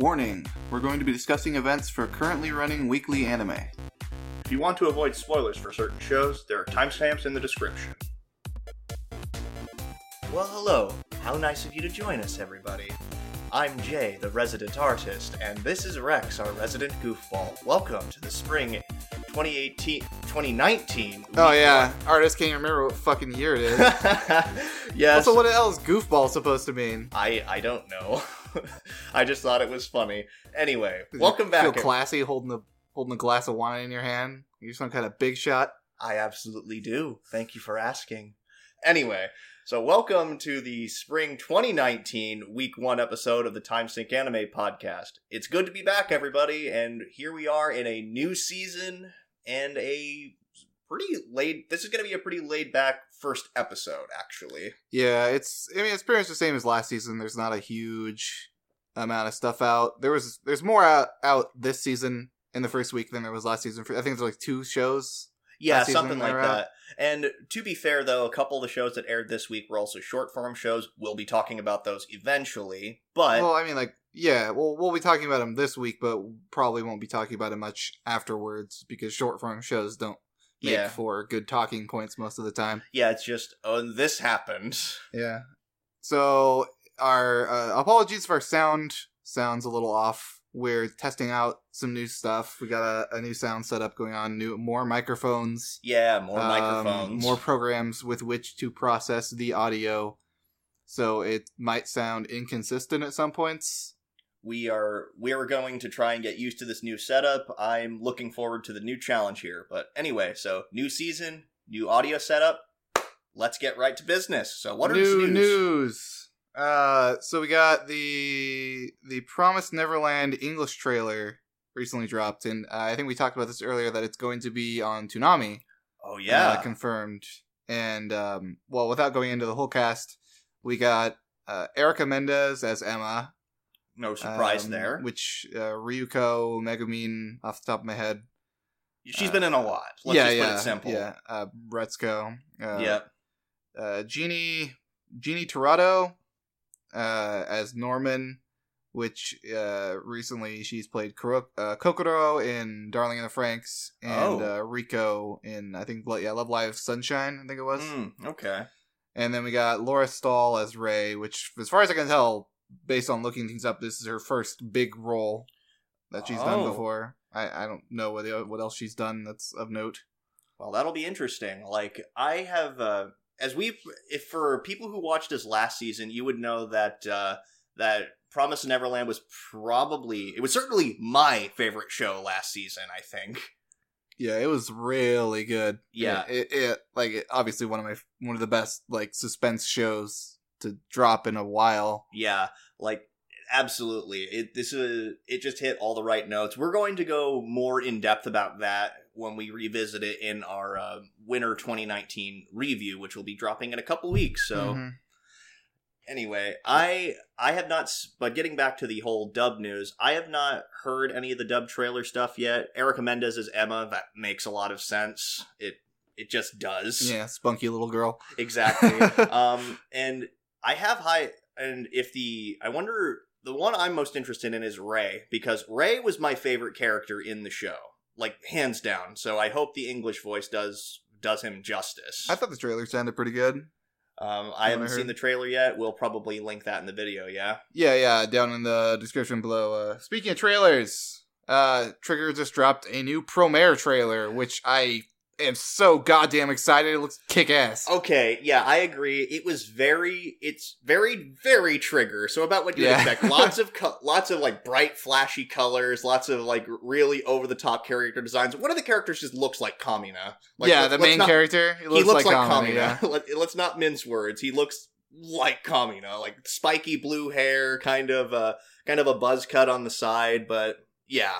Warning We're going to be discussing events for currently running weekly anime. If you want to avoid spoilers for certain shows, there are timestamps in the description. Well, hello. How nice of you to join us, everybody. I'm Jay, the resident artist, and this is Rex, our resident goofball. Welcome to the spring 2018 2019. Oh, yeah. Artist can't remember what fucking year it is. yes. Also, what the hell is goofball supposed to mean? I I don't know. I just thought it was funny. Anyway, Does welcome back. Feel classy holding the holding a glass of wine in your hand. You're some kind of big shot. I absolutely do. Thank you for asking. Anyway, so welcome to the spring 2019 week one episode of the Time Sync Anime Podcast. It's good to be back, everybody, and here we are in a new season and a pretty laid. This is going to be a pretty laid back first episode, actually. Yeah, it's. I mean, it's pretty much the same as last season. There's not a huge amount of stuff out. There was. There's more out, out this season in the first week than there was last season. I think there's like two shows. Yeah, something like were out. that. And to be fair, though, a couple of the shows that aired this week were also short form shows. We'll be talking about those eventually, but well, I mean, like, yeah, well, we'll be talking about them this week, but probably won't be talking about it much afterwards because short form shows don't make Yeah. for good talking points most of the time. yeah, it's just oh, this happened. Yeah. So our uh, apologies if our sound sounds a little off. We're testing out some new stuff. We got a, a new sound setup going on. New more microphones. Yeah, more um, microphones. more programs with which to process the audio. So it might sound inconsistent at some points. We are we are going to try and get used to this new setup. I'm looking forward to the new challenge here. But anyway, so new season, new audio setup. Let's get right to business. So what are new the news? news? Uh, so we got the the Promised Neverland English trailer recently dropped, and uh, I think we talked about this earlier that it's going to be on Toonami. Oh yeah. uh, confirmed. And um, well, without going into the whole cast, we got uh, Erica Mendez as Emma. No surprise um, there. Which uh, Ryuko Megumin, off the top of my head. She's been in a lot. Let's yeah, just yeah, put it simple. yeah. Uh, Retsuko. Uh, Yep. Uh, Jeannie Jeannie Tirado uh, as Norman, which uh, recently she's played Kuro- uh, Kokoro in Darling in the Franxx and Oh. uh, Rico in I think yeah Love Live Sunshine I think it was. Mm, okay. And then we got Laura Stahl as Ray, which, as far as I can tell, based on looking things up, this is her first big role that she's done Oh. before. I, I don't know what what else she's done that's of note. Well, that'll be interesting. Like I have, uh, as we, if for people who watched us last season, you would know that uh, that Promise Neverland was probably, it was certainly my favorite show last season. I think. Yeah, it was really good. Yeah. it, it, it like it, obviously one of my one of the best like suspense shows to drop in a while. Yeah, like absolutely. It this is it just hit all the right notes. We're going to go more in depth about that when we revisit it in our uh, winter 2019 review, which will be dropping in a couple weeks. So. Mhm. anyway i i have not but getting back to the whole dub news i have not heard any of the dub trailer stuff yet erica mendez is emma that makes a lot of sense it it just does yeah, spunky little girl. exactly um and i have high and if the i wonder the one i'm most interested in is ray because ray was my favorite character in the show like hands down so i hope the english voice does does him justice I thought the trailer sounded pretty good. um, I what I haven't seen the trailer yet. We'll probably link that in the video. Yeah. Yeah, yeah, down in the description below. Uh, speaking of trailers, uh, Trigger just dropped a new Promare trailer, which I am so goddamn excited. It looks kick ass. Okay. Yeah, I agree. It was very. It's very, very trigger. So about what you Yeah. expect. Lots of, co- lots of like bright, flashy colors. Lots of like really over the top character designs. One of the characters just looks like Kamina. Like, yeah, let- the main not- character. He He looks, looks, like, Kamina, Kamina. Let, let's not mince words. He looks like Kamina, like spiky blue hair, kind of uh kind of a buzz cut on the side, but yeah.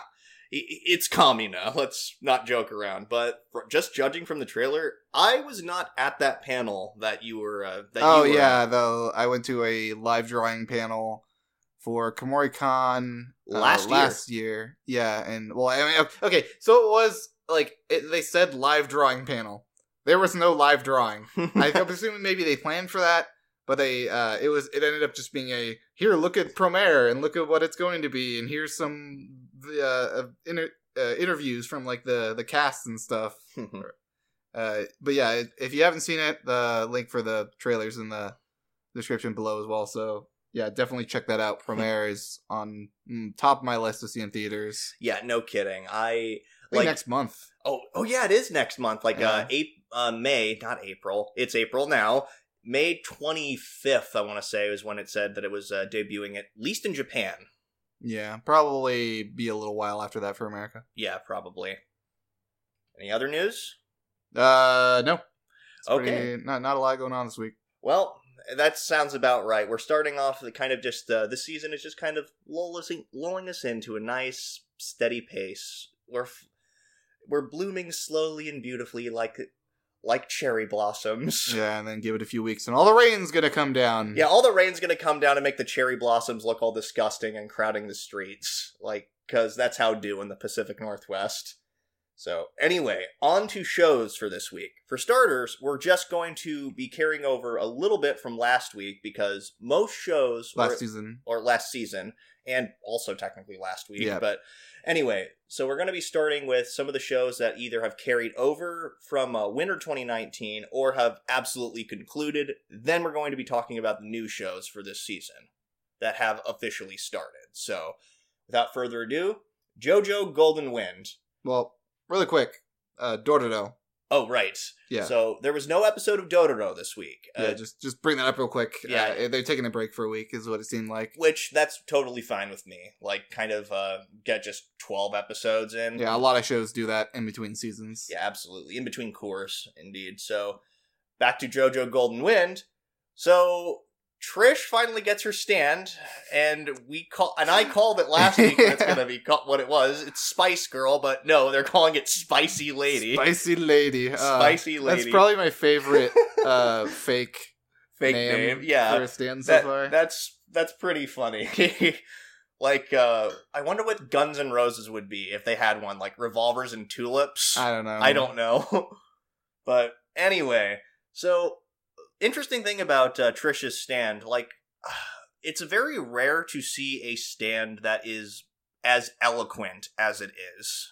It's Kamina. Let's not joke around. But just judging from the trailer, I was not at that panel that you were. Uh, that Oh you were yeah, at. though I went to a live drawing panel for Kumoricon uh, Last year. last year. Yeah, and well, I mean, okay, so it was like it, they said live drawing panel. There was no live drawing. I, I'm assuming maybe they planned for that, but they uh, it was it ended up just being a here look at Promare and look at what it's going to be and here's some uh, uh, inter- uh, interviews from like the the cast and stuff. Uh, but yeah, if you haven't seen it, the link for the trailers in the description below as well. So yeah, definitely check that out. Promare is on mm, top of my list to see in theaters. yeah, no kidding. I like next month. oh oh yeah, it is next month. Like uh, Yeah. April, uh, May, not April. It's April now. May twenty fifth, I want to say, was when it said that it was uh, debuting at least in Japan. Yeah, probably be a little while after that for America. Yeah, probably. Any other news? Uh, no. It's Okay. pretty- not not a lot going on this week. Well, that sounds about right. We're starting off the kind of just uh, this season is just kind of lull us in- lulling us into a nice steady pace. We're f- we're blooming slowly and beautifully like like cherry blossoms. Yeah, and then give it a few weeks, and all the rain's gonna come down. Yeah, all the rain's gonna come down and make the cherry blossoms look all disgusting and crowding the streets, like because that's how do in the Pacific Northwest. So anyway, on to shows for this week. For starters, we're just going to be carrying over a little bit from last week because most shows last were- season. or last season, and also technically last week. Yeah. But anyway, so we're going to be starting with some of the shows that either have carried over from uh, winter 2019 or have absolutely concluded. Then we're going to be talking about the new shows for this season that have officially started. So without further ado, JoJo Golden Wind. Well, really quick, uh. Oh, right. Yeah. So there was no episode of Dororo this week. yeah, Uh, just just bring that up real quick. yeah. uh, they're taking a break for a week, is what it seemed like. which that's totally fine with me. Like, kind of uh, get just 12 episodes in. Yeah, a lot of shows do that in between seasons. Yeah, absolutely. In between course, indeed. So back to JoJo Golden Wind. So Trish finally gets her stand, and we call and I called it last week that it's gonna be called what it was. It's Spice Girl, but no, they're calling it Spicy Lady. Spicy Lady. Uh, Spicy Lady. That's probably my favorite uh, fake fake name, name. Yeah. for a stand so far. that's that's pretty funny. like uh I wonder what Guns N' Roses would be if they had one, like revolvers and tulips. I don't know. I don't know. but anyway, so interesting thing about uh, Trisha's stand, like it's very rare to see a stand that is as eloquent as it is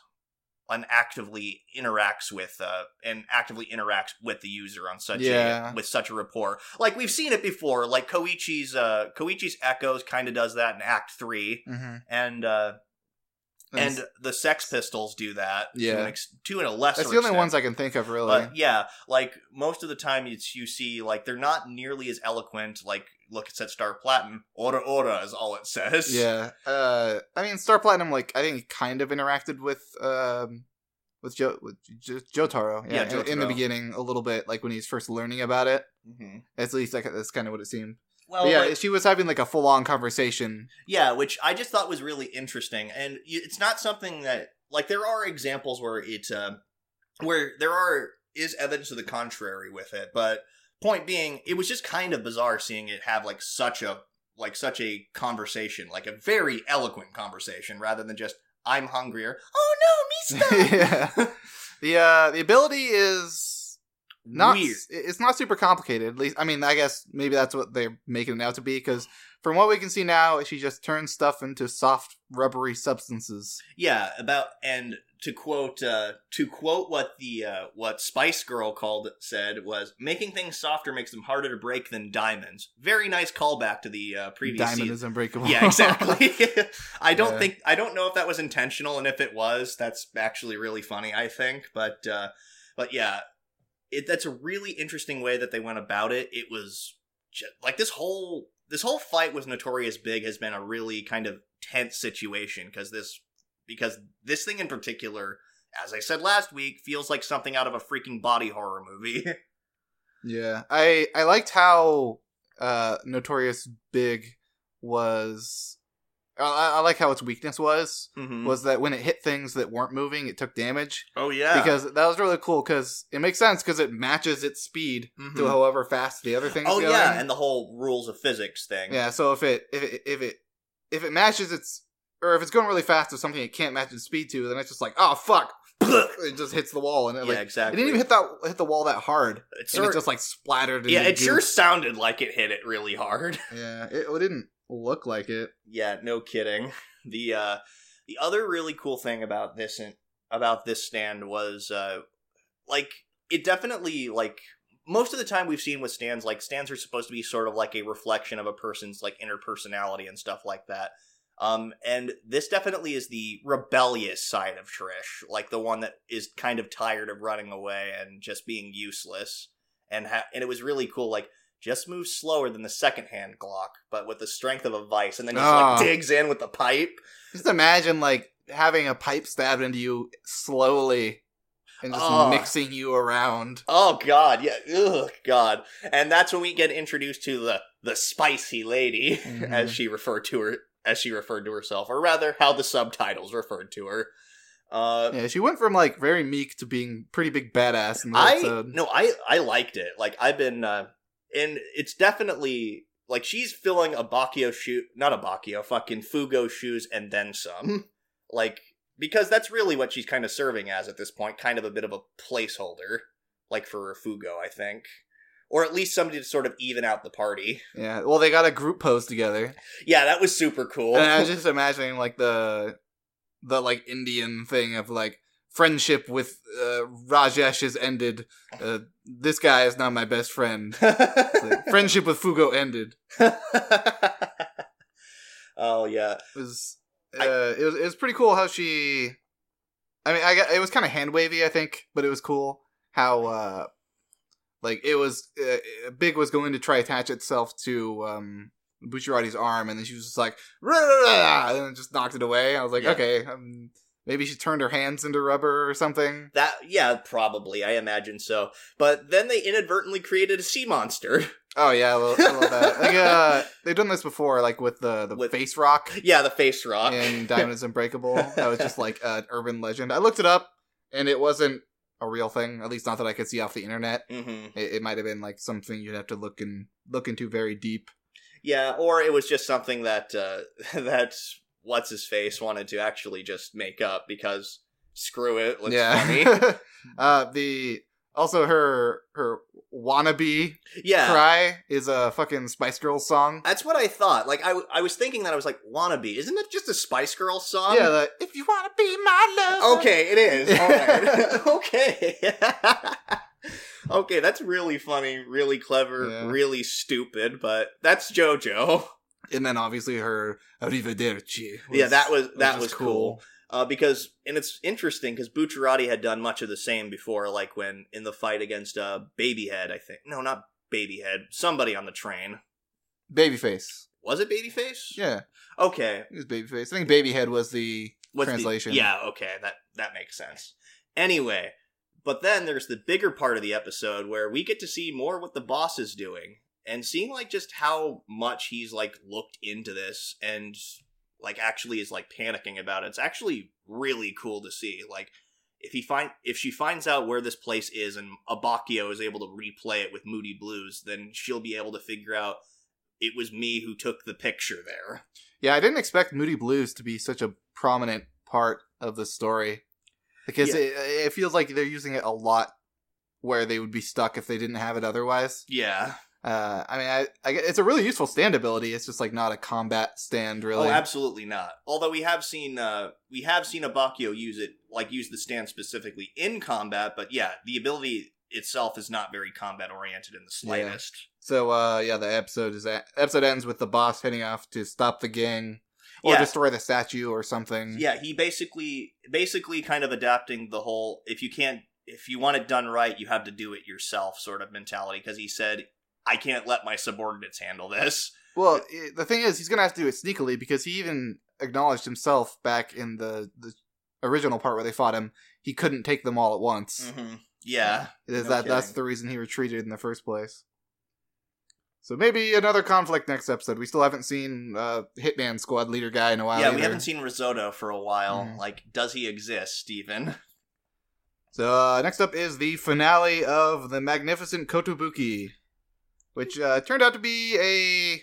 and actively interacts with uh and actively interacts with the user on such Yeah. a with such a rapport. Like we've seen it before, like Koichi's uh Koichi's Echoes kind of does that in Act 3 hmm and uh and the Sex Pistols do that. to, Yeah. an ex- to a lesser. that's the only extent. ones I can think of, really. But yeah, like most of the time, it's you see like they're not nearly as eloquent. Like look, it said Star Platinum. Ora ora is all it says. yeah. Uh, I mean, Star Platinum, like I think he kind of interacted with um with Joe with Jo- Jotaro. Yeah, in, in the beginning a little bit, like when he's first learning about it. hmm At least like, that's kind of what it seemed. Well, But yeah, like- she was having like a full on conversation. Yeah, which I just thought was really interesting, and it's not something that like there are examples where it uh, where there are is evidence to the contrary with it, but point being, it was just kind of bizarre seeing it have like such a like such a conversation, like a very eloquent conversation, rather than just I'm hungrier. Oh no, me yeah. The uh the ability is not Weird. it's not super complicated. At least I mean, I guess maybe that's what they're making it out to be because from what we can see now, she just turns stuff into soft rubbery substances. Yeah, about and to quote uh to quote what the uh what Spice Girl called said was making things softer makes them harder to break than diamonds. Very nice callback to the uh, previous Diamond season. is unbreakable. Yeah, exactly. I don't Yeah. think I don't know if that was intentional and if it was, that's actually really funny, I think, but uh but yeah, it that's a really interesting way that they went about it. It was just, like this whole this whole fight with Notorious Big has been a really kind of tense situation because this because this thing in particular, as I said last week, feels like something out of a freaking body horror movie. Yeah, I I liked how uh Notorious Big was. I, I like how its weakness was Mhm. was that when it hit things that weren't moving, it took damage. oh yeah, Because that was really cool. Because it makes sense because it matches its speed to Mhm. however fast the other things. oh go yeah, and the whole rules of physics thing. yeah. So if it if it if it if it matches its or if it's going really fast with something it can't match its speed to, then it's just like oh fuck, it just hits the wall, and it, yeah, exactly. it didn't even hit that hit the wall that hard, and sort- it just like splattered. yeah, it sure sounded like it hit it really hard. Yeah, it, it didn't look like it. Yeah, no kidding. The uh the other really cool thing about this and about this stand was uh like it definitely like most of the time we've seen with stands like stands are supposed to be sort of like a reflection of a person's like inner personality and stuff like that. Um and this definitely is the rebellious side of Trish, like the one that is kind of tired of running away and just being useless. And ha- and it was really cool like just moves slower than the second hand Glock, but with the strength of a vice, and then just Ah. like digs in with the pipe. Just imagine like having a pipe stabbed into you slowly, and just Oh. mixing you around. Oh God, yeah, ugh, God, and that's when we get introduced to the the spicy lady, Mhm. as she referred to her, as she referred to herself, or rather, how the subtitles referred to her. Uh, Yeah, she went from like very meek to being pretty big badass in the I episode. no, I I liked it. Like I've been, uh, and it's definitely like she's filling a Bakio shoe, not a Bakio, fucking Fugo shoes, and then some. like because that's really what she's kind of serving as at this point, kind of a bit of a placeholder, like for Fugo, I think, or at least somebody to sort of even out the party. Yeah, well, they got a group pose together, Yeah, that was super cool. and I was just imagining like the the like Indian thing of like friendship with uh, Rajesh has ended. Uh, this guy is not my best friend. Like, friendship with Fugo ended. oh yeah, It was uh, it was it was pretty cool how she. I mean, I got it was kind of hand wavy, I think, but it was cool how uh, like it was uh, Big was going to try attach itself to um Bucciarati's arm, and then she was just like, "Rah, rah, rah," and then just knocked it away. I was like, Yeah. okay, um, maybe she turned her hands into rubber or something. That yeah, probably. I imagine so. But then they inadvertently created a sea monster. Oh yeah, well, I love that. Like, uh, they've done this before, like with the the With- face rock yeah, the face rock. in Diamond is Unbreakable. That was just like an urban legend. I looked it up, and it wasn't a real thing. At least not that I could see off the internet. hmm It, it might have been like something you'd have to look in look into very deep. Yeah, or it was just something that uh, that what's his face wanted to actually just make up because screw it, looks yeah. funny. uh, the also her her wannabe Yeah. cry is a fucking Spice Girls song. That's what I thought. Like I, I was thinking that I was like, "Wannabe, isn't that just a Spice Girls song?" yeah, the, if you wanna be my love. Okay, it is. All right. okay. okay, that's really funny, really clever, Yeah. really stupid, but that's JoJo. And then obviously her Arrivederci. yeah, that was that which was is cool. Uh, because and it's interesting because Bucciarati had done much of the same before, like when in the fight against uh, Babyhead, I think. No, not Babyhead. Somebody on the train. Babyface. Was it Babyface? Yeah, Okay. it was Babyface. I think Babyhead was the What's the- translation. yeah, okay, that that makes sense. Anyway, but then there's the bigger part of the episode where we get to see more what the boss is doing and seeing like just how much he's like looked into this and like actually is like panicking about it. It's actually really cool to see. Like if he find if she finds out where this place is and Abbacchio is able to replay it with Moody Blues, then she'll be able to figure out it was me who took the picture there. Yeah, I didn't expect Moody Blues to be such a prominent part of the story because Yeah. it, it feels like they're using it a lot where they would be stuck if they didn't have it otherwise. Yeah. Uh, I mean, I, I, it's a really useful stand ability. It's just like not a combat stand, really. Oh, absolutely not. Although we have seen uh we have seen Abbacchio use it like use the stand specifically in combat, but yeah, the ability itself is not very combat oriented in the slightest. So, uh, yeah, the episode is at, episode ends with the boss heading off to stop the gang or Yeah. destroy the statue or something. Yeah, he basically basically kind of adapting the whole if you can't if you want it done right, you have to do it yourself sort of mentality because he said I can't let my subordinates handle this. Well, the thing is, he's gonna have to do it sneakily because he even acknowledged himself back in the the original part where they fought him. He couldn't take them all at once. Mm-hmm. Yeah. It is no that that's the reason he retreated in the first place. So maybe another conflict next episode. We still haven't seen uh, Hitman Squad leader guy in a while. yeah, we haven't seen Risotto for a while. Mhm. Like, does he exist, even? So uh, next up is the finale of the Magnificent Kotobuki, which uh, turned out to be a.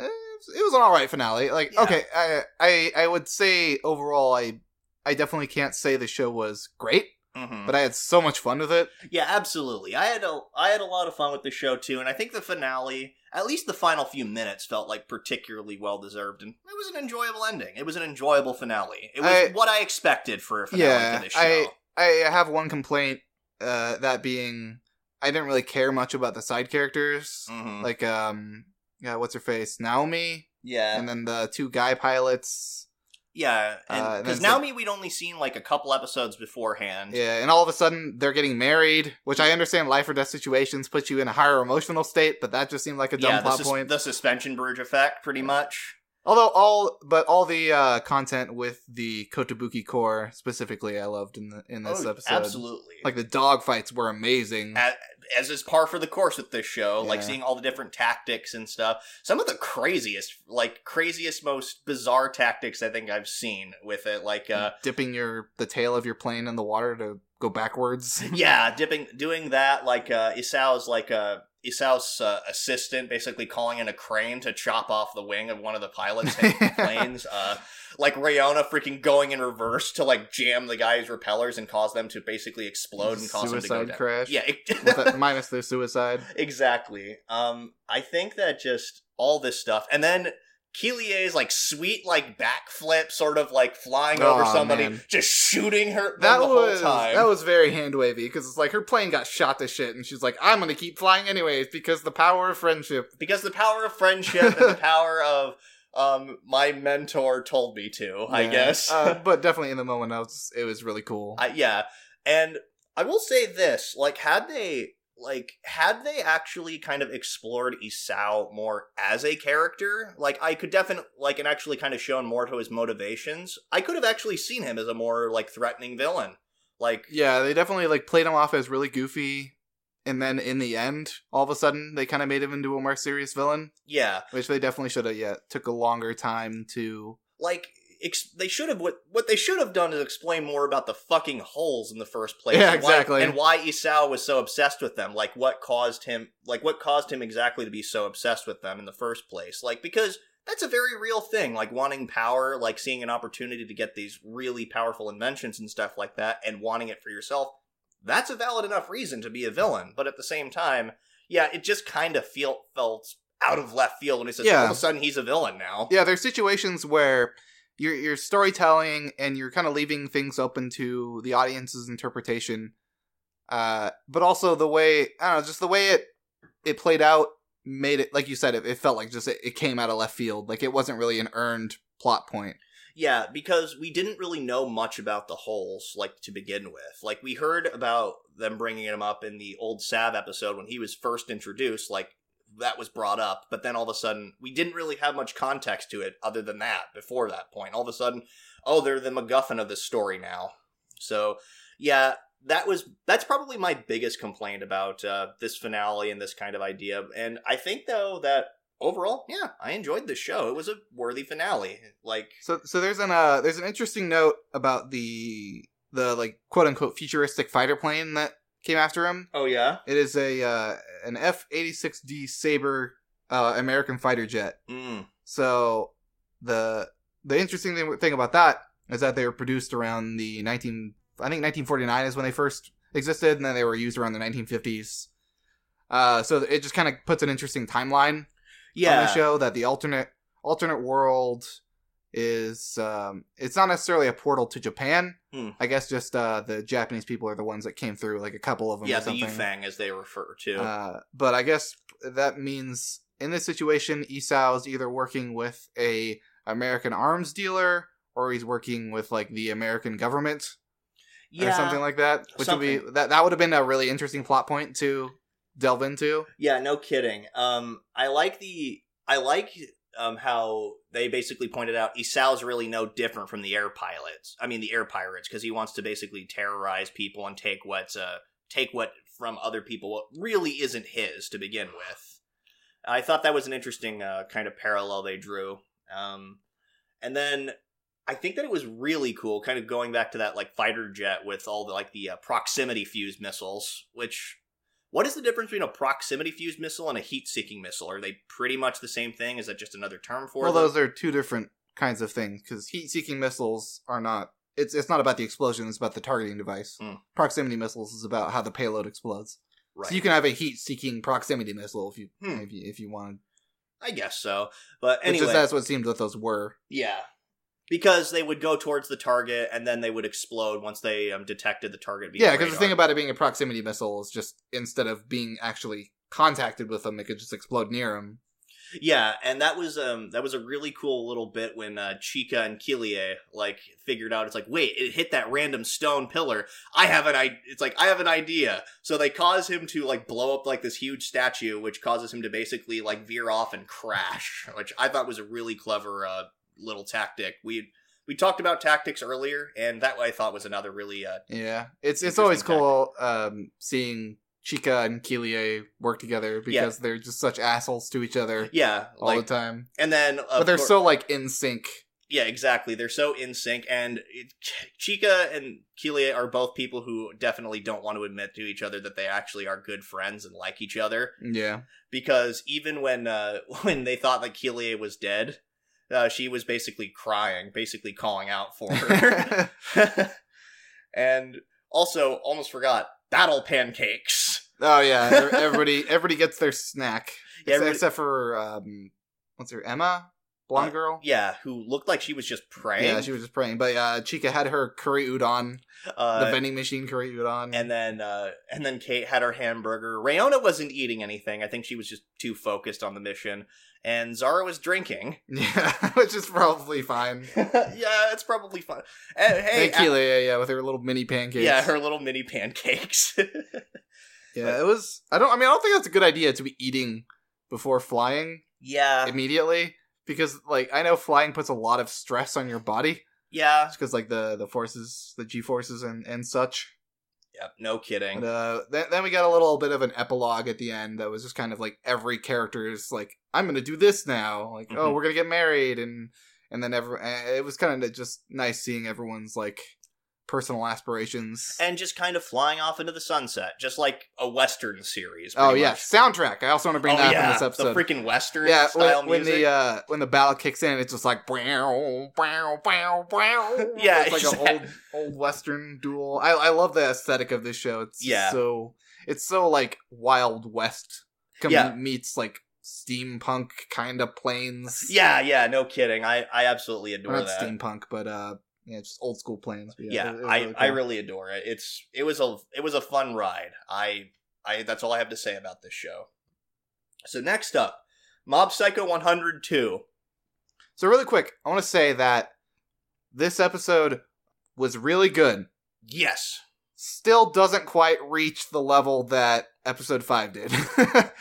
eh, It was an all right finale. Like, Yeah. okay, I, I I would say overall, I I definitely can't say the show was great, Mhm. but I had so much fun with it. Yeah, absolutely. I had a I had a lot of fun with the show too, and I think the finale, at least the final few minutes, felt like particularly well deserved, and it was an enjoyable ending. It was an enjoyable finale. It was I- what I expected for a finale Yeah, to this show. I I have one complaint, uh, that being I didn't really care much about the side characters, Mhm. like um, yeah, what's her face, Naomi, yeah, and then the two guy pilots. yeah, Uh, and because it's Naomi we'd only seen like a couple episodes beforehand. Yeah, and all of a sudden they're getting married, which I understand life or death situations put you in a higher emotional state, but that just seemed like a dumb Yeah, plot sus- point. the suspension bridge effect, pretty much. Although all, but all the uh, content with the Kotobuki core specifically, I loved in the in this Oh, episode. absolutely. Like the dog fights were amazing. as, as is par for the course with this show, like seeing all the different tactics and stuff. Some of the craziest, like craziest, most bizarre tactics I think I've seen with it. Like, uh, dipping your the tail of your plane in the water to go backwards. yeah, dipping, doing that. Like uh, Isao's like uh, Isao's uh, assistant basically calling in a crane to chop off the wing of one of the pilots planes. Uh, like Reona freaking going in reverse to like jam the guy's repellers and cause them to basically explode and cause them to go Suicide down. crash. Yeah, that- minus the suicide. exactly. Um, I think that just all this stuff, and then Kelier's like sweet like backflip, sort of like flying over somebody, man. just shooting her That the was whole time. that was very hand wavy because it's like her plane got shot to shit, and she's like, "I'm gonna keep flying anyways because the power of friendship." because the power of friendship and the power of um my mentor told me to. I guess. uh, but definitely in the moment, I was it was really cool. I, yeah, and I will say this: like, had they like had they actually kind of explored Isao more as a character, like I could definitely like and actually kind of shown more to his motivations, I could have actually seen him as a more like threatening villain. Like, yeah, they definitely like played him off as really goofy, and then in the end, all of a sudden, they kind of made him into a more serious villain, yeah, which they definitely should have. Yeah, took a longer time to. like ex- they should have what what they should have done is explain more about the fucking holes in the first place. Yeah, and why- exactly. and why Isao was so obsessed with them. Like what caused him like what caused him exactly to be so obsessed with them in the first place. Like because that's a very real thing. Like wanting power, like seeing an opportunity to get these really powerful inventions and stuff like that and wanting it for yourself. That's a valid enough reason to be a villain, but at the same time, yeah, it just kind of feel felt out of left field when he says Yeah. all of a sudden he's a villain now. Yeah, there's situations where you're you're storytelling and you're kind of leaving things open to the audience's interpretation, uh, but also the way I don't know, just the way it it played out made it like you said, it, it felt like just it, it came out of left field, like it wasn't really an earned plot point. Yeah, because we didn't really know much about the holes, like to begin with. Like we heard about them bringing him up in the old Sav episode when he was first introduced. Like that was brought up, but then all of a sudden we didn't really have much context to it other than that. Before that point, all of a sudden, oh, they're the MacGuffin of this story now. So yeah, that was that's probably my biggest complaint about uh, this finale and this kind of idea. And I think though that overall, yeah, I enjoyed the show. It was a worthy finale. Like So so there's an uh there's an interesting note about the the like quote unquote futuristic fighter plane that came after him. Oh yeah. It is a uh, an F eighty six D Saber uh, American fighter jet. Mm. So the the interesting thing, thing about that is that they were produced around the 19 I think 1949 is when they first existed and then they were used around the 1950s. Uh so it just kind of puts an interesting timeline yeah. on the show that the alternate alternate world is um it's not necessarily a portal to Japan. Hmm. I guess just uh the Japanese people are the ones that came through like a couple of them Yeah, the something. Yufang as they refer to. Uh, but I guess that means in this situation, Isao is either working with a American arms dealer or he's working with like the American government yeah. or something like that. Which would be that that would have been a really interesting plot point to delve into. Yeah, no kidding. Um I like the I like um how they basically pointed out Isao's really no different from the air pilots. I mean the air pirates because he wants to basically terrorize people and take what's uh take what from other people what really isn't his to begin with. I thought that was an interesting uh, kind of parallel they drew. Um and then I think that it was really cool, kind of going back to that like fighter jet with all the like the uh, proximity fuse missiles. Which, what is the difference between a proximity fused missile and a heat seeking missile? Are they pretty much the same thing? Is that just another term for well, them? those are two different kinds of things because heat-seeking missiles are not it's it's not about the explosion. It's about the targeting device. Mm. Proximity missiles is about how the payload explodes. Right. So you can have a heat-seeking proximity missile if you Hmm. if you if you wanted. I guess so. But anyway, that's what it seemed that those were. yeah. Because they would go towards the target and then they would explode once they um, detected the target. Yeah, because the thing about it being a proximity missile is just instead of being actually contacted with them, it could just explode near them. Yeah, and that was um that was a really cool little bit when uh, Chika and Kilie like figured out it's like wait it hit that random stone pillar I have an I it's like I have an idea so they cause him to like blow up like this huge statue which causes him to basically like veer off and crash which I thought was a really clever uh, little tactic we we talked about tactics earlier and that I thought was another really uh Yeah, it's it's always cool um, seeing Chika and Kilie work together because they're just such assholes to each other yeah all like the time. and then But they're cour- so like in sync. Yeah, exactly. They're so in sync, and it, Chika and Kelia are both people who definitely don't want to admit to each other that they actually are good friends and like each other. Yeah, Because even when uh, when they thought that Kelia was dead, uh, she was basically crying, basically calling out for her. and also, almost forgot battle pancakes. oh yeah. Everybody everybody gets their snack Yeah, except, except for um, what's her Emma, blonde Uh, girl. Yeah, who looked like she was just praying. Yeah, she was just praying. But uh, Chika had her curry udon, uh, the vending machine curry udon. and then uh and then Kate had her hamburger. Reona wasn't eating anything. I think she was just too focused on the mission. And Zara was drinking. yeah, which is probably fine. yeah, it's probably fine. Uh, hey, Keely, yeah, yeah, with her little mini pancakes. yeah, her little mini pancakes. Yeah, it was. I don't. I mean, I don't think that's a good idea to be eating before flying yeah, immediately because, like, I know flying puts a lot of stress on your body yeah, because, like, the the forces, the g forces, and and such. Yeah. No kidding. And uh, then then we got a little bit of an epilogue at the end that was just kind of like every character is like, I'm gonna do this now. Like, oh, Mhm. we're gonna get married, and and then every eh, it was kind of just nice seeing everyone's like personal aspirations. and just kind of flying off into the sunset, just like a western series. oh yeah, much. soundtrack. I also want to bring oh that yeah, from this episode. the freaking western yeah, style when, when the uh, when the ballad kicks in, it's just like bow, bow, bow, bow. Yeah, it's like an old old western duel. I I love the aesthetic of this show. It's Yeah. so it's so like Wild West com- Yeah. meets like steampunk kind of planes. yeah, yeah, no kidding. I I absolutely adore not that. steampunk, but uh, yeah, just old school planes. Yeah, it- it was I really I cool. really adore it. It's it was a it was a fun ride. I I that's all I have to say about this show. So next up, Mob Psycho 102. So really quick, I want to say that this episode was really good. Yes. Still doesn't quite reach the level that episode five did.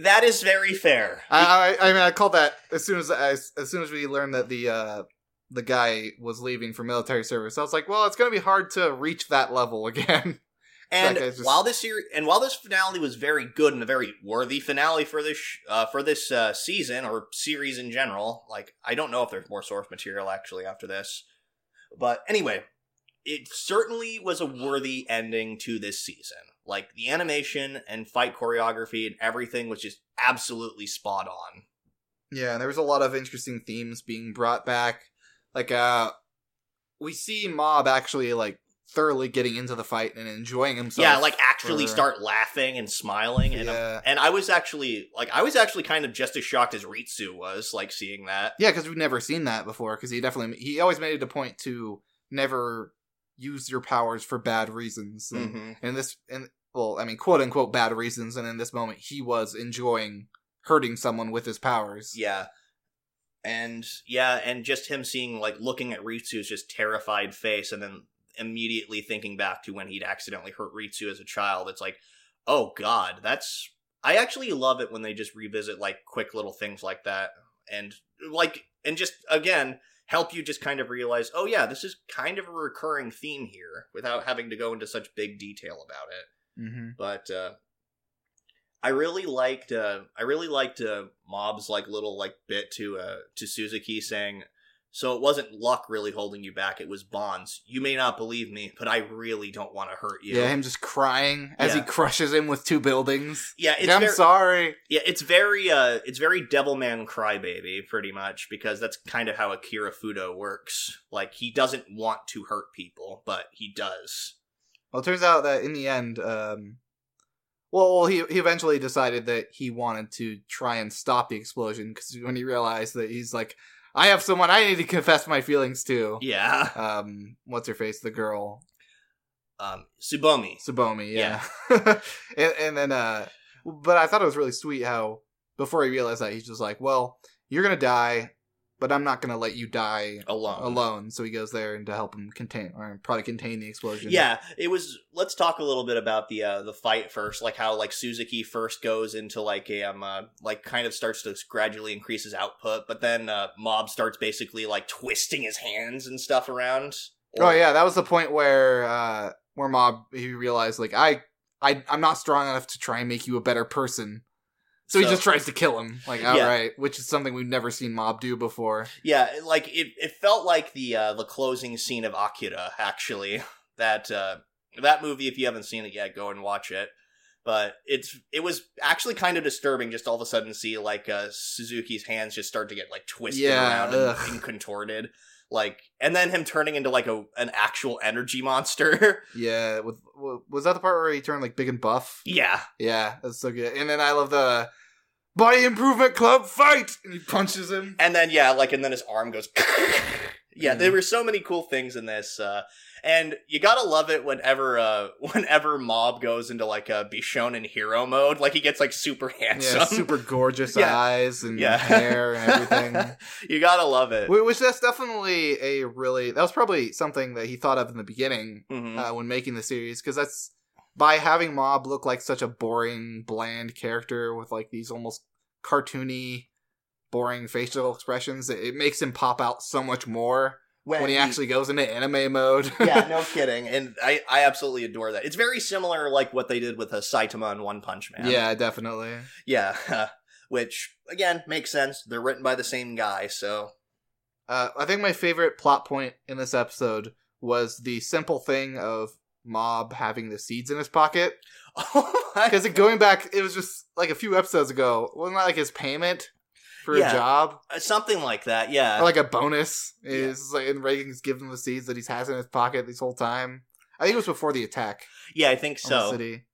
That is very fair. I, I I mean I called that as soon as as, as soon as we learned that the uh the guy was leaving for military service. I was like, well, it's gonna be hard to reach that level again. And just- while this series, and while this finale was very good and a very worthy finale for this sh- uh, for this uh, season or series in general, like I don't know if there's more source material actually after this, but anyway, it certainly was a worthy ending to this season. Like the animation and fight choreography and everything was just absolutely spot on. Yeah, and there was a lot of interesting themes being brought back. Like uh we see Mob actually like thoroughly getting into the fight and enjoying himself. yeah, like actually for- start laughing and smiling and. Yeah. and I was actually like I was actually kind of just as shocked as Ritsu was like seeing that. Yeah, because we've never seen that before. Because he definitely he always made it a point to never use your powers for bad reasons. And, Mm-hmm. and this, and well, I mean, quote unquote bad reasons. And in this moment, he was enjoying hurting someone with his powers. Yeah. And yeah, and just him seeing like looking at Ritsu's just terrified face and then immediately thinking back to when he'd accidentally hurt Ritsu as a child. It's like, oh god, that's I actually love it when they just revisit like quick little things like that and like and just again help you just kind of realize, oh yeah, this is kind of a recurring theme here without having to go into such big detail about it Mm-hmm. but uh I really liked uh I really liked uh Mob's like little like bit to uh to Suzuki saying So it wasn't luck really holding you back, it was bonds. You may not believe me, but I really don't want to hurt you. Yeah, him just crying as he crushes him with two buildings. Yeah, it's I'm very, sorry. Yeah, it's very uh it's very Devilman Crybaby, pretty much, because that's kind of how Akira Fudo works. Like he doesn't want to hurt people, but he does. Well, it turns out that in the end, um, well, he he eventually decided that he wanted to try and stop the explosion because when he realized that he's like, I have someone I need to confess my feelings to. Yeah. Um, what's her face? The girl, Um Tsubomi. Tsubomi. Yeah. and, and then, uh, but I thought it was really sweet how before he realized that he's just like, well, you're gonna die, but I'm not gonna let you die Alone. alone. So he goes there and to help him contain or probably contain the explosion. Yeah, it was. Let's talk a little bit about the uh, the fight first, like how like Suzuki first goes into like a um uh, like kind of starts to gradually increase his output, but then uh, Mob starts basically like twisting his hands and stuff around. Oh yeah, that was the point where uh where Mob he realized like I I I'm not strong enough to try and make you a better person. So, he just tries to kill him, like Yeah. which is something we've never seen Mob do before. Yeah, like it, it felt like the uh, the closing scene of Akira. Actually, that uh, that movie. If you haven't seen it yet, go and watch it. But it's it was actually kind of disturbing just all of a sudden see like uh, Suzuki's hands just start to get like twisted Yeah, around and, and contorted, like, and then him turning into like a an actual energy monster. Yeah, with was that the part where he turned like big and buff? yeah, Yeah, that's so good. And then I love the body improvement club fight, and he punches him. and then yeah, like, and then his arm goes. yeah, Mhm. there were so many cool things in this, uh, and you gotta love it whenever, uh, whenever Mob goes into like a be shown in hero mode, like he gets like super handsome, Yeah, super gorgeous Yeah. eyes and Yeah. hair and everything. you gotta love it. Wh- Which that's definitely a really that was probably something that he thought of in the beginning Mhm. uh, when making the series because that's by having Mob look like such a boring, bland character with like these almost cartoony, boring facial expressions, it, it makes him pop out so much more when, he actually goes into anime mode. yeah, no kidding, and I, I absolutely adore that. It's very similar, like what they did with a Saitama and One Punch Man. yeah, definitely. yeah, which again makes sense. They're written by the same guy, so Uh, I think my favorite plot point in this episode was the simple thing of Mob having the seeds in his pocket. oh Because going back, it was just like a few episodes ago. Wasn't that like his payment for Yeah. a job Uh, something like that. Yeah, or like a bonus? Is like and Reigen's giving the seeds that he's has in his pocket this whole time. I think it was before the attack yeah, I think so. city,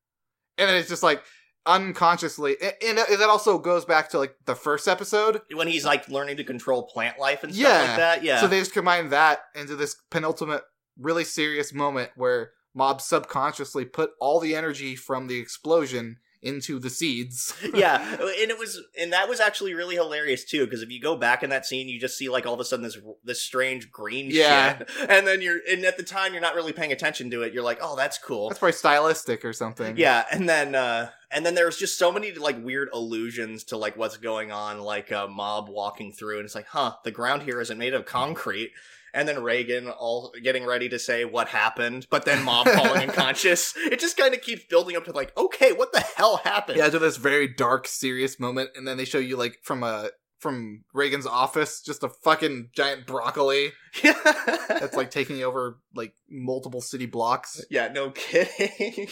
and then it's just like unconsciously, and, and that also goes back to like the first episode. When he's like learning to control plant life and stuff Yeah. like that. Yeah, So they just combine that into this penultimate, really serious moment where Mob subconsciously put all the energy from the explosion into the seeds. yeah, and it was, and that was actually really hilarious too. Because if you go back in that scene, you just see like all of a sudden this this strange green Yeah. shit, and then you're, and at the time you're not really paying attention to it. You're like, oh, that's cool. That's probably stylistic or something. Yeah, and then uh and then there's just so many like weird allusions to like what's going on, like a mob walking through, and it's like, huh, the ground here isn't made of concrete. And then Reigen all getting ready to say what happened, but then mom falling unconscious. It just kind of keeps building up to like, okay, what the hell happened? Yeah, to this very dark, serious moment, and then they show you like from a from Reigen's office, just a fucking giant broccoli Yeah. that's like taking over like multiple city blocks. Yeah, no kidding.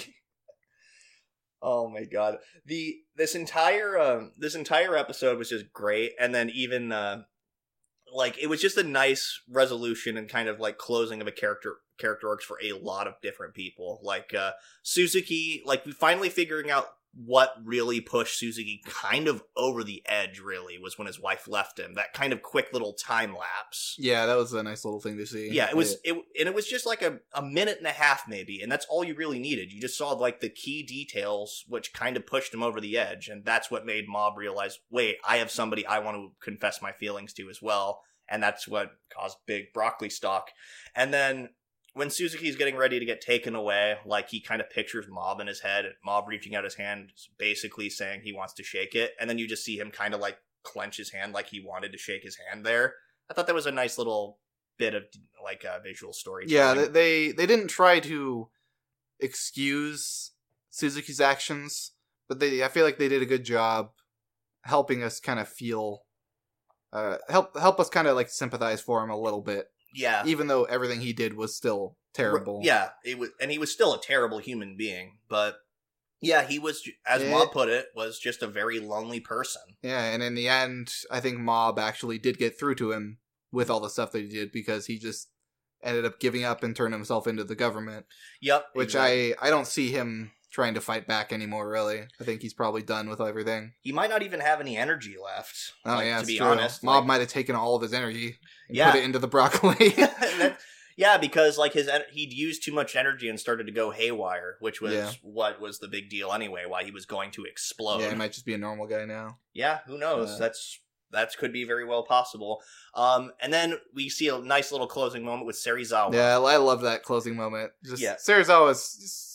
oh my god. The this entire um this entire episode was just great and then even uh like it was just a nice resolution and kind of like closing of a character character arcs for a lot of different people. Like uh Suzuki, like we finally figuring out what really pushed Suzuki kind of over the edge really was when his wife left him. That kind of quick little time lapse. Yeah, that was a nice little thing to see. Yeah, it was it and it was just like a, a minute and a half maybe, and that's all you really needed. You just saw like the key details which kind of pushed him over the edge, and that's what made Mob realize, wait, I have somebody I want to confess my feelings to as well. And that's what caused big broccoli stock. And then when Suzuki's getting ready to get taken away, like he kind of pictures Mob in his head, Mob reaching out his hand, basically saying he wants to shake it, and then you just see him kind of like clench his hand like he wanted to shake his hand there. I thought that was a nice little bit of like uh, visual story. yeah. They, they they didn't try to excuse Suzuki's actions, but they I feel like they did a good job helping us kind of feel uh, help help us kind of like sympathize for him a little bit, Yeah. even though everything he did was still terrible. Yeah, it was, and he was still a terrible human being. But yeah, he was, as It- Mob put it, was just a very lonely person. Yeah, and in the end, I think Mob actually did get through to him with all the stuff that he did because he just ended up giving up and turning himself into the government, Yep. which exactly. I I don't see him trying to fight back anymore. Really, I think he's probably done with everything. he might not even have any energy left. Oh like, yeah, to be true. honest, Mob like- might have taken all of his energy Yeah. put it into the broccoli. That- yeah, because like his en- he'd used too much energy and started to go haywire, which was Yeah. what was the big deal anyway. Why he was going to explode. yeah, he might just be a normal guy now. Yeah, who knows? Uh, That's that could be very well possible. Um, and then we see a nice little closing moment with Serizawa. Yeah, I love that closing moment. Just Yeah. Serizawa is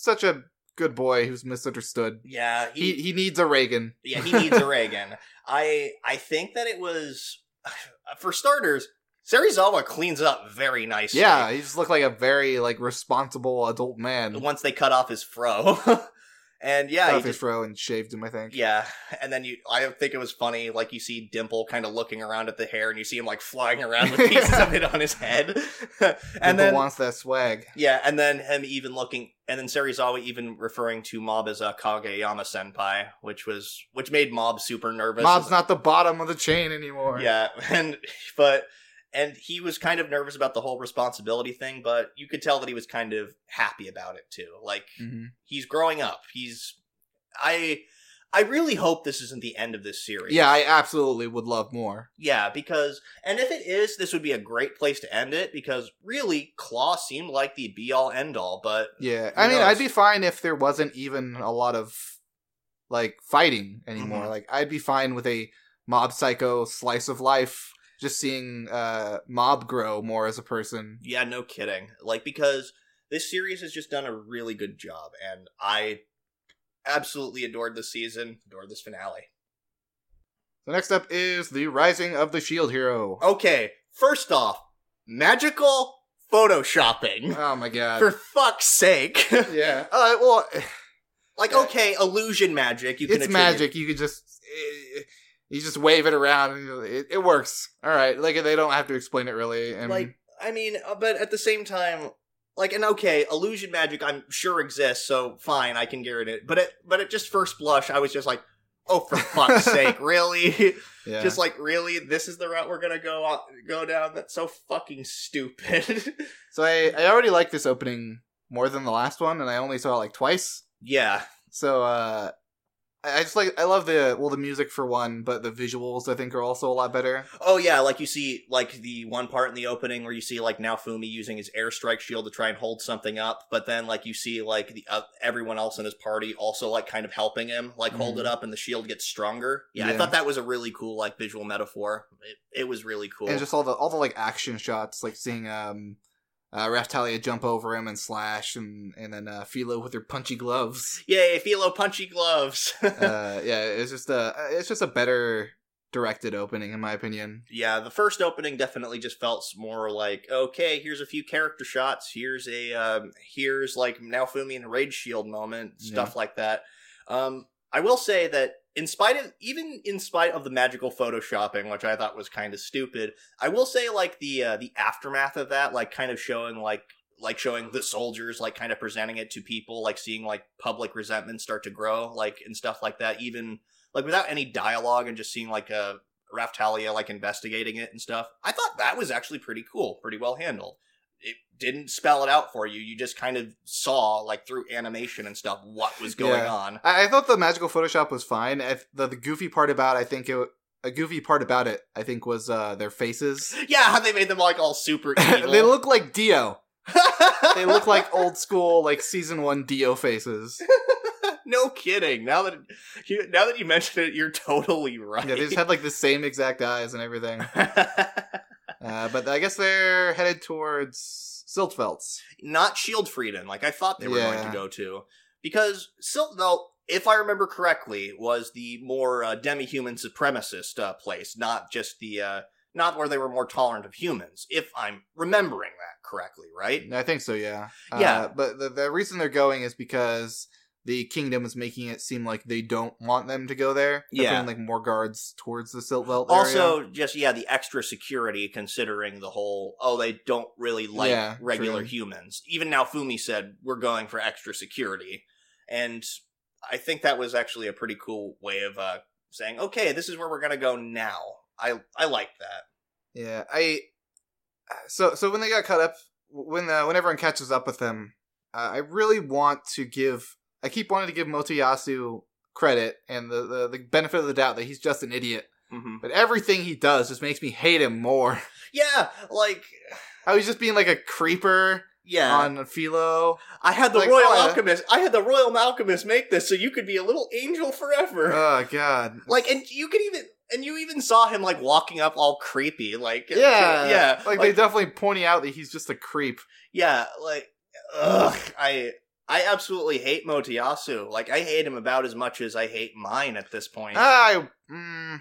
such a good boy who's misunderstood. Yeah, He he needs a Reigen. Yeah, he needs a Reigen. I I think that it was for starters, Serizawa cleans up very nicely. Yeah, he just looked like a very like responsible adult man. Once they cut off his fro. and yeah, Cut he off his fro and shaved him. I think. yeah, and then you I think it was funny like you see Dimple kind of looking around at the hair and you see him like flying around with pieces of it on his head. and and then wants that swag. yeah, and then him even looking, and then Serizawa even referring to Mob as a Kageyama senpai, which was which made Mob super nervous. Mob's not the bottom of the chain anymore. Yeah, and but and he was kind of nervous about the whole responsibility thing, but you could tell that he was kind of happy about it too. Like Mhm. he's growing up. He's I I really hope this isn't the end of this series. Yeah, I absolutely would love more. Yeah, because and if it is, this would be a great place to end it because really Claw seemed like the be all end all, but Yeah, I mean, knows? I'd be fine if there wasn't even a lot of like fighting anymore. Mhm. Like, I'd be fine with a mob psycho slice of life. Just seeing uh mob grow more as a person. yeah, no kidding. Like because this series has just done a really good job and I absolutely adored this season, adored this finale. The next up is the Rising of the Shield Hero. Okay, first off, magical photoshopping. Oh my god. For fuck's sake. yeah. Uh, well, like, okay, illusion magic. You can it's attribute- magic. You could just eh, you just wave it around. And it, it works. All right. Like they don't have to explain it really. And Like, I mean, uh, but at the same time, like, and okay, illusion magic, I'm sure exists, so fine, I can guarantee it. But it, but at just first blush, I was just like, oh, for fuck's sake, really? yeah. Just like, really? This is the route we're gonna go on, go down? That's so fucking stupid. so I I already like this opening more than the last one, and I only saw it like twice. yeah, So uh, I just like I love the well the music for one, but the visuals I think are also a lot better. Oh yeah, like you see, like the one part in the opening where you see like Naofumi using his airstrike shield to try and hold something up, but then like you see like the uh, everyone else in his party also like kind of helping him, like hold Mhm. it up, and the shield gets stronger. Yeah, I thought that was a really cool like visual metaphor. It, it was really cool. And just all the all the like action shots, like seeing um uh Raphtalia jump over him and slash, and and then uh, Philo with her punchy gloves. Yay, Philo punchy gloves. uh, yeah, it's just a it's just a better directed opening in my opinion. yeah, the first opening definitely just felt more like okay, here's a few character shots. Here's a um, here's like Naofumi and Rage Shield moment, stuff like that. Um, I will say that in spite of even in spite of the magical photoshopping, which I thought was kind of stupid, I will say like the uh, the aftermath of that, like kind of showing like like showing the soldiers like kind of presenting it to people, like seeing like public resentment start to grow, like and stuff like that, even like without any dialogue and just seeing like a Raphtalia like investigating it and stuff. I thought that was actually pretty cool, pretty well handled. It didn't spell it out for you. You just kind of saw like through animation and stuff what was going Yeah. on. I, I thought the magical Photoshop was fine. The the goofy part about I think it a goofy part about it I think was uh their faces. Yeah, how they made them like all super they look like Dio. They look like old school like season one Dio faces. no kidding. Now that you, now that you mention it, you're totally right. Yeah, they just had like the same exact eyes and everything. Uh, but I guess they're headed towards Siltvelts. not Shield Freedom, like I thought they were going to go to, because Silt, though, if I remember correctly, was the more uh, demi-human supremacist uh, place, not just the uh, not where they were more tolerant of humans. If I'm remembering that correctly, right? I think so, yeah. Yeah. Uh, but the, the reason they're going is because the kingdom is making it seem like they don't want them to go there. They're Yeah. putting, like more guards towards the Siltvelt area. Also, just yeah, the extra security considering the whole oh they don't really like Yeah, regular true. humans. Even now, Fumi said we're going for extra security, and I think that was actually a pretty cool way of uh, saying okay, this is where we're gonna go now. I I like that. Yeah, I. So so when they got cut up, when uh, when everyone catches up with them, uh, I really want to give. I keep wanting to give Motoyasu credit and the, the the benefit of the doubt that he's just an idiot. hmm But everything he does just makes me hate him more. Yeah, like How he's just being like a creeper yeah. on Philo. I had the like, Royal oh. Alchemist. I had the Royal Alchemist make this so you could be a little angel forever. Oh god. like, and you could even. And you even saw him like walking up all creepy, like Yeah, yeah, Like, they definitely pointing out that he's just a creep. Yeah, like, ugh, I I absolutely hate Motoyasu. Like, I hate him about as much as I hate mine at this point. I mm,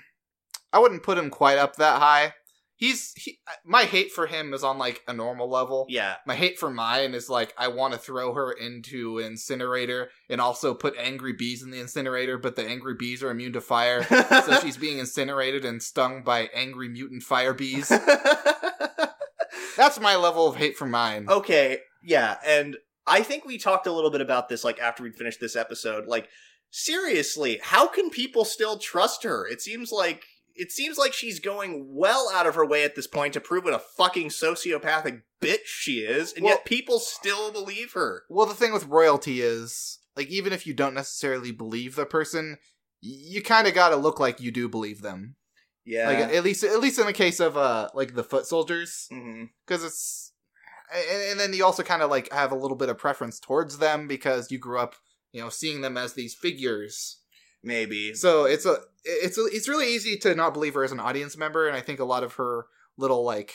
I wouldn't put him quite up that high. He's he, my hate for him is on like a normal level. yeah, My hate for mine is like I want to throw her into an incinerator and also put angry bees in the incinerator, but the angry bees are immune to fire, so she's being incinerated and stung by angry mutant fire bees. That's my level of hate for mine. okay, yeah, and I think we talked a little bit about this like after we'd finished this episode. Like, seriously, how can people still trust her? It seems like it seems like she's going well out of her way at this point to prove what a fucking sociopathic bitch she is, and Well- yet people still believe her. Well, the thing with royalty is, like, even if you don't necessarily believe the person, you kind of got to look like you do believe them. Yeah. Like, at least, at least in the case of, uh, like the foot soldiers, because it's, and, and then you also kind of like have a little bit of preference towards them because you grew up, you know, seeing them as these figures. Maybe. So it's a, it's a, it's really easy to not believe her as an audience member, and I think a lot of her little like,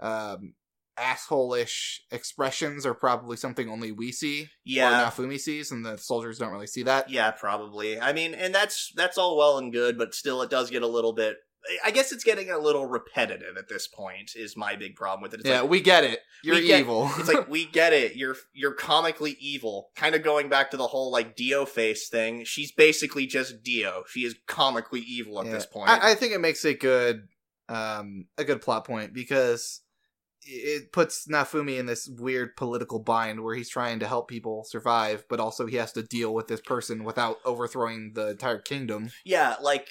um, asshole-ish expressions are probably something only we see yeah. or Naofumi sees, and the soldiers don't really see that. Yeah, probably. I mean, and that's that's all well and good, but still, it does get a little bit. I guess it's getting a little repetitive at this point. Is my big problem with it. It's yeah, like, we get it. You're get- evil. it's like we get it. You're you're comically evil. Kind of going back to the whole like Dio face thing. She's basically just Dio. She is comically evil at Yeah. this point. I, I think it makes a good, um, a good plot point because it puts Naofumi in this weird political bind where he's trying to help people survive, but also he has to deal with this person without overthrowing the entire kingdom. Yeah, like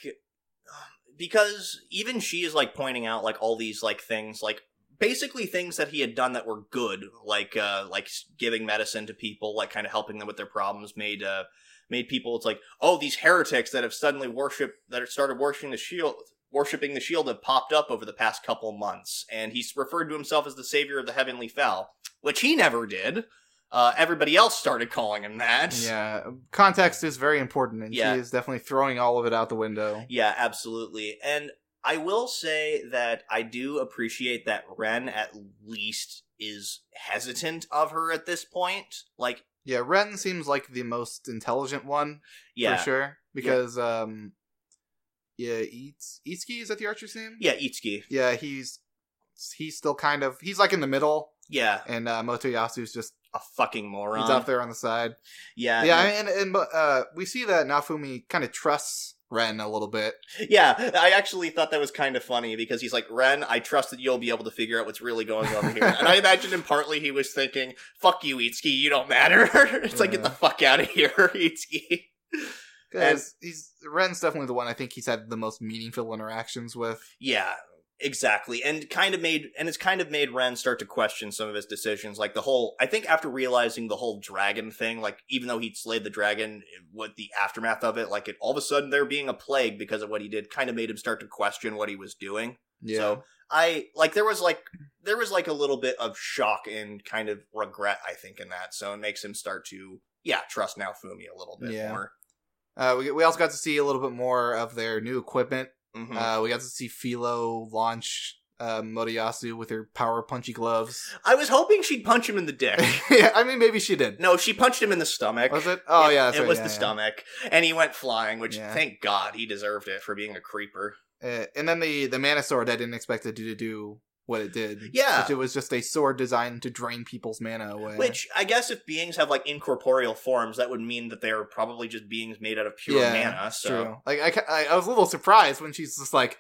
because even she is like pointing out like all these like things like basically things that he had done that were good like uh like giving medicine to people like kind of helping them with their problems made uh made people it's like oh these heretics that have suddenly worshiped that have started worshiping the shield worshiping the shield have popped up over the past couple months and he's referred to himself as the savior of the heavenly fell which he never did uh everybody else started calling him that Yeah, context is very important, and Yeah. she is definitely throwing all of it out the window. Yeah, absolutely. And I will say that I do appreciate that Ren at least is hesitant of her at this point. Like, Yeah, Ren seems like the most intelligent one yeah. for sure because um, yeah, Itz- Itsuki is that the archer's name? Yeah, Itsuki. yeah, he's he's still kind of he's like in the middle, Yeah, and uh, Motoyasu's just a fucking moron. he's up there on the side. Yeah, yeah, and and uh, we see that Naofumi kind of trusts Ren a little bit. yeah. I actually thought that was kind of funny because he's like, Ren, I trust that you'll be able to figure out what's really going on here. and I imagine him partly he was thinking, fuck you, Itsuki, you don't matter. it's like, get the fuck out of here, Itsuki. Because he's Ren's definitely the one I think he's had the most meaningful interactions with. Yeah, exactly. And kind of made and it's kind of made Ren start to question some of his decisions. Like the whole I think after realizing the whole dragon thing, like even though he'd slayed the dragon, what the aftermath of it, like it all of a sudden there being a plague because of what he did kind of made him start to question what he was doing. Yeah, So I like there was like there was like a little bit of shock and kind of regret, I think, in that. So it makes him start to yeah, trust Naofumi a little bit Yeah. more. uh, we we also got to see a little bit more of their new equipment. Mhm. Uh, we got to see Philo launch uh, Motoyasu with her power punchy gloves. I was hoping she'd punch him in the dick. yeah, I mean maybe she did. No, she punched him in the stomach. Was it? Oh It- yeah, it right, was yeah, the yeah. stomach, and he went flying. Which, Yeah. thank God, he deserved it for being a creeper. Uh, and then the the mana sword I didn't expect it to do what it did. Yeah. Which it was just a sword designed to drain people's mana away. Which I guess if beings have like incorporeal forms, that would mean that they're probably just beings made out of pure yeah, mana. So true. Like I, I, was a little surprised when she's just like,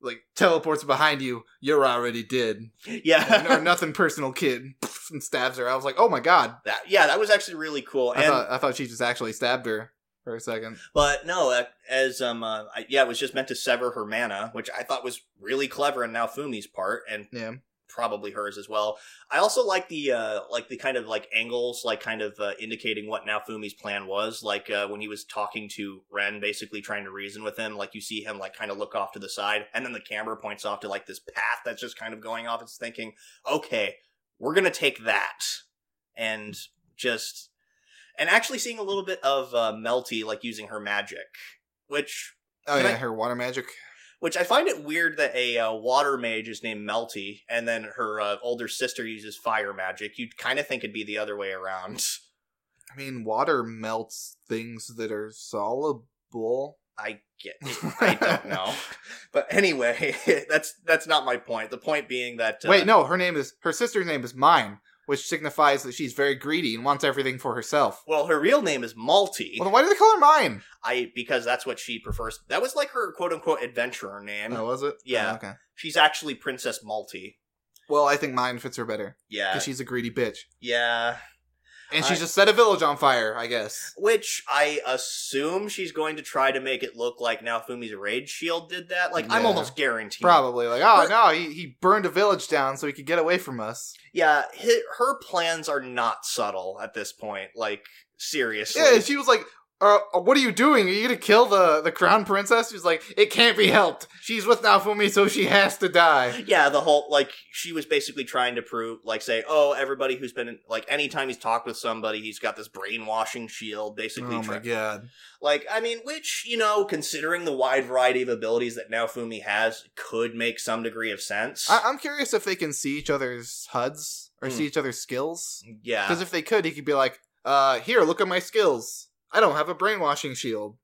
like teleports behind you. You're already dead. yeah, or nothing personal, kid, and stabs her. I was like, oh my god. that yeah, that was actually really cool. I And thought I thought she just actually stabbed her for a second. but no, as um, uh, I, yeah, it was just meant to sever her mana, which I thought was really clever on Naofumi's part, and Yeah. probably hers as well. I also like the uh like the kind of like angles like kind of uh, indicating what Naofumi's plan was like uh, when he was talking to Ren basically trying to reason with him like you see him like kind of look off to the side and then the camera points off to like this path that's just kind of going off it's thinking okay we're to take that and just and actually seeing a little bit of uh, Melty like using her magic which Oh yeah, I- her water magic. which I find it weird that a uh, water mage is named Melty, and then her uh, older sister uses fire magic. You'd kind of think it'd be the other way around. I mean, water melts things that are soluble. I get, I don't know, but anyway, that's that's not my point. The point being that uh, Wait, no, her name is her sister's name is Mine, which signifies that she's very greedy and wants everything for herself. Well, her real name is Malty. Well, then why do they call her Mine? I because that's what she prefers. That was like her quote unquote adventurer name. Oh, was it? Oh, yeah. Oh, okay. She's actually Princess Malty. Well, I think Mine fits her better Yeah, because she's a greedy bitch, yeah. And she I- just set a village on fire. I guess. Which I assume she's going to try to make it look like Naofumi's Rage Shield did that. Like, I'm almost guaranteed. Probably like, oh Her- no, he, he burned a village down so he could get away from us. Yeah, her plans are not subtle at this point. Like, seriously. Yeah, she was like, uh, "What are you doing? Are you gonna kill the the crown princess?" She's like, "It can't be helped. She's with Naofumi, so she has to die." Yeah, the whole like she was basically trying to prove, like, say, oh, everybody who's been like, anytime he's talked with somebody, he's got this brainwashing shield, basically. Oh my god! Like, I mean, which you know, considering the wide variety of abilities that Naofumi has, could make some degree of sense. I- I'm curious if they can see each other's HUDs or Hmm. see each other's skills. yeah, Because if they could, he could be like, "Uh, here, look at my skills. I don't have a brainwashing shield."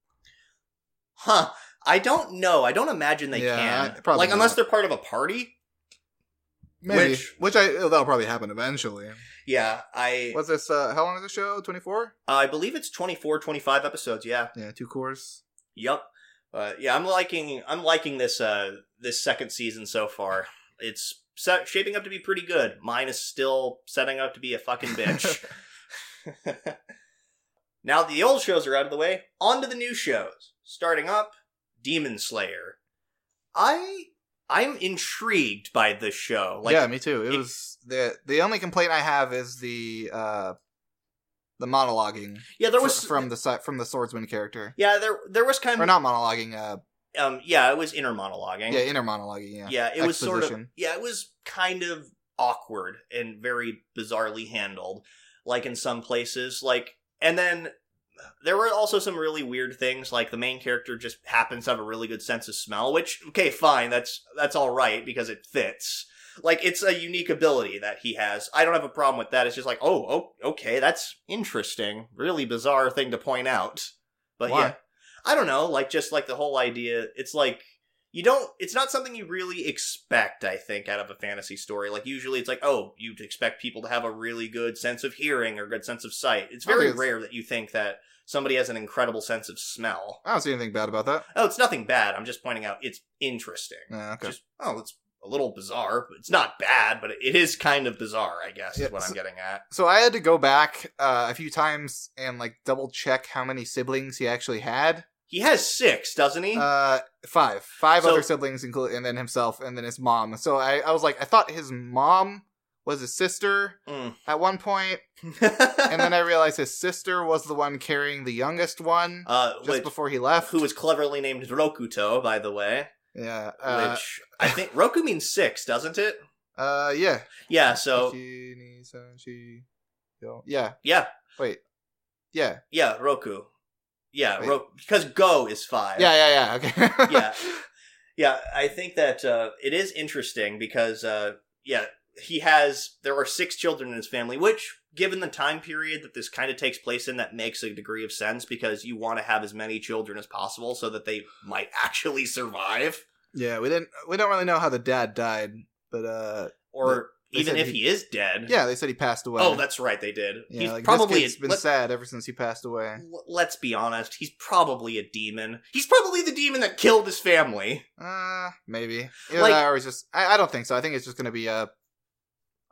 huh? I don't know. I don't imagine they Yeah, can. Probably like, unless they're part of a party. Maybe. Which- Which, I that'll probably happen eventually. Yeah, I What's this? Uh, how long is the show? Twenty four. I believe it's 24, 25 episodes. Yeah. Yeah, two cours. Yep. But yeah, I'm liking I'm liking this uh this second season so far. It's set, shaping up to be pretty good. Mine is still setting up to be a fucking bitch. now the old shows are out of the way. On to the new shows. Starting up, Demon Slayer. I I'm intrigued by this show. Like yeah, me too. It it- was the the only complaint I have is the uh the monologuing yeah, there was from the from the swordsman character. yeah there there was kind of Or not monologuing, uh um yeah it was inner monologuing. yeah, inner monologuing, yeah. yeah it was sort of yeah it was kind of awkward and very bizarrely handled like in some places like and then uh, there were also some really weird things like the main character just happens to have a really good sense of smell which okay fine that's that's all right because it fits. Like it's a unique ability that he has. I don't have a problem with that. It's just like oh, oh okay that's interesting. Really bizarre thing to point out. But Why? yeah. I don't know like just like the whole idea it's like you don't it's not something you really expect i think out of a fantasy story like usually it's like oh you'd expect people to have a really good sense of hearing or good sense of sight it's very it's- rare that you think that somebody has an incredible sense of smell I don't see anything bad about that. oh it's nothing bad i'm just pointing out it's interesting Yeah, okay. just oh it's a little bizarre but it's not bad but it is kind of bizarre i guess Yeah, is what i'm getting at So I had to go back uh, a few times and like double check how many siblings he actually had. He has six doesn't he Uh, five, five So- other siblings, including and then himself, and then his mom. So I, I was like, I thought his mom was his sister Mm. at one point, and then I realized his sister was the one carrying the youngest one uh, just which, before he left. who was cleverly named Rokuta, by the way. yeah, uh, which I think Roku means six, doesn't it? uh, yeah. Yeah. So yeah. yeah, Wait, yeah, yeah, Roku. Yeah, Ro- because Go is five. yeah, yeah, yeah. Okay. Yeah. yeah. I think that uh, it is interesting because uh, yeah, he has there are six children in his family, which given the time period that this kind of takes place in, that makes a degree of sense because you want to have as many children as possible so that they might actually survive. Yeah, we didn't. We don't really know how the dad died. but uh, or They even if he- he is dead. yeah, they said he passed away. Oh, that's right, they did. yeah, he's like, probably a, been let, sad ever since he passed away. let's be honest. He's probably a demon. He's probably the demon that killed his family. Uh, maybe. Either Like- that or just. I, I don't think so. I think it's just going to be a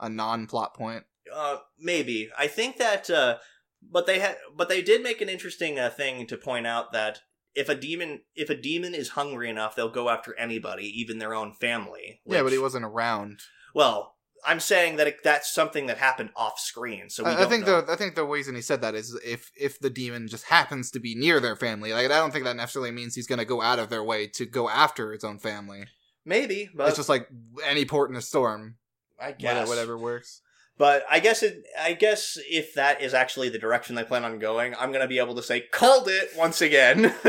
a non-plot point. Uh, maybe. I think that. Uh, but they had. But they did make an interesting uh, thing to point out that if a demon, if a demon is hungry enough, they'll go after anybody, even their own family. Yeah, but he wasn't around. Well, I'm saying that it, that's something that happened off screen. So we I, I think know. the I think the reason he said that is if if the demon just happens to be near their family. Like I don't think that necessarily means he's going to go out of their way to go after its own family. maybe, but it's just like any port in a storm. I Whatever, guess whatever works. But I guess it. I guess if that is actually the direction they plan on going, I'm gonna be able to say called it once again.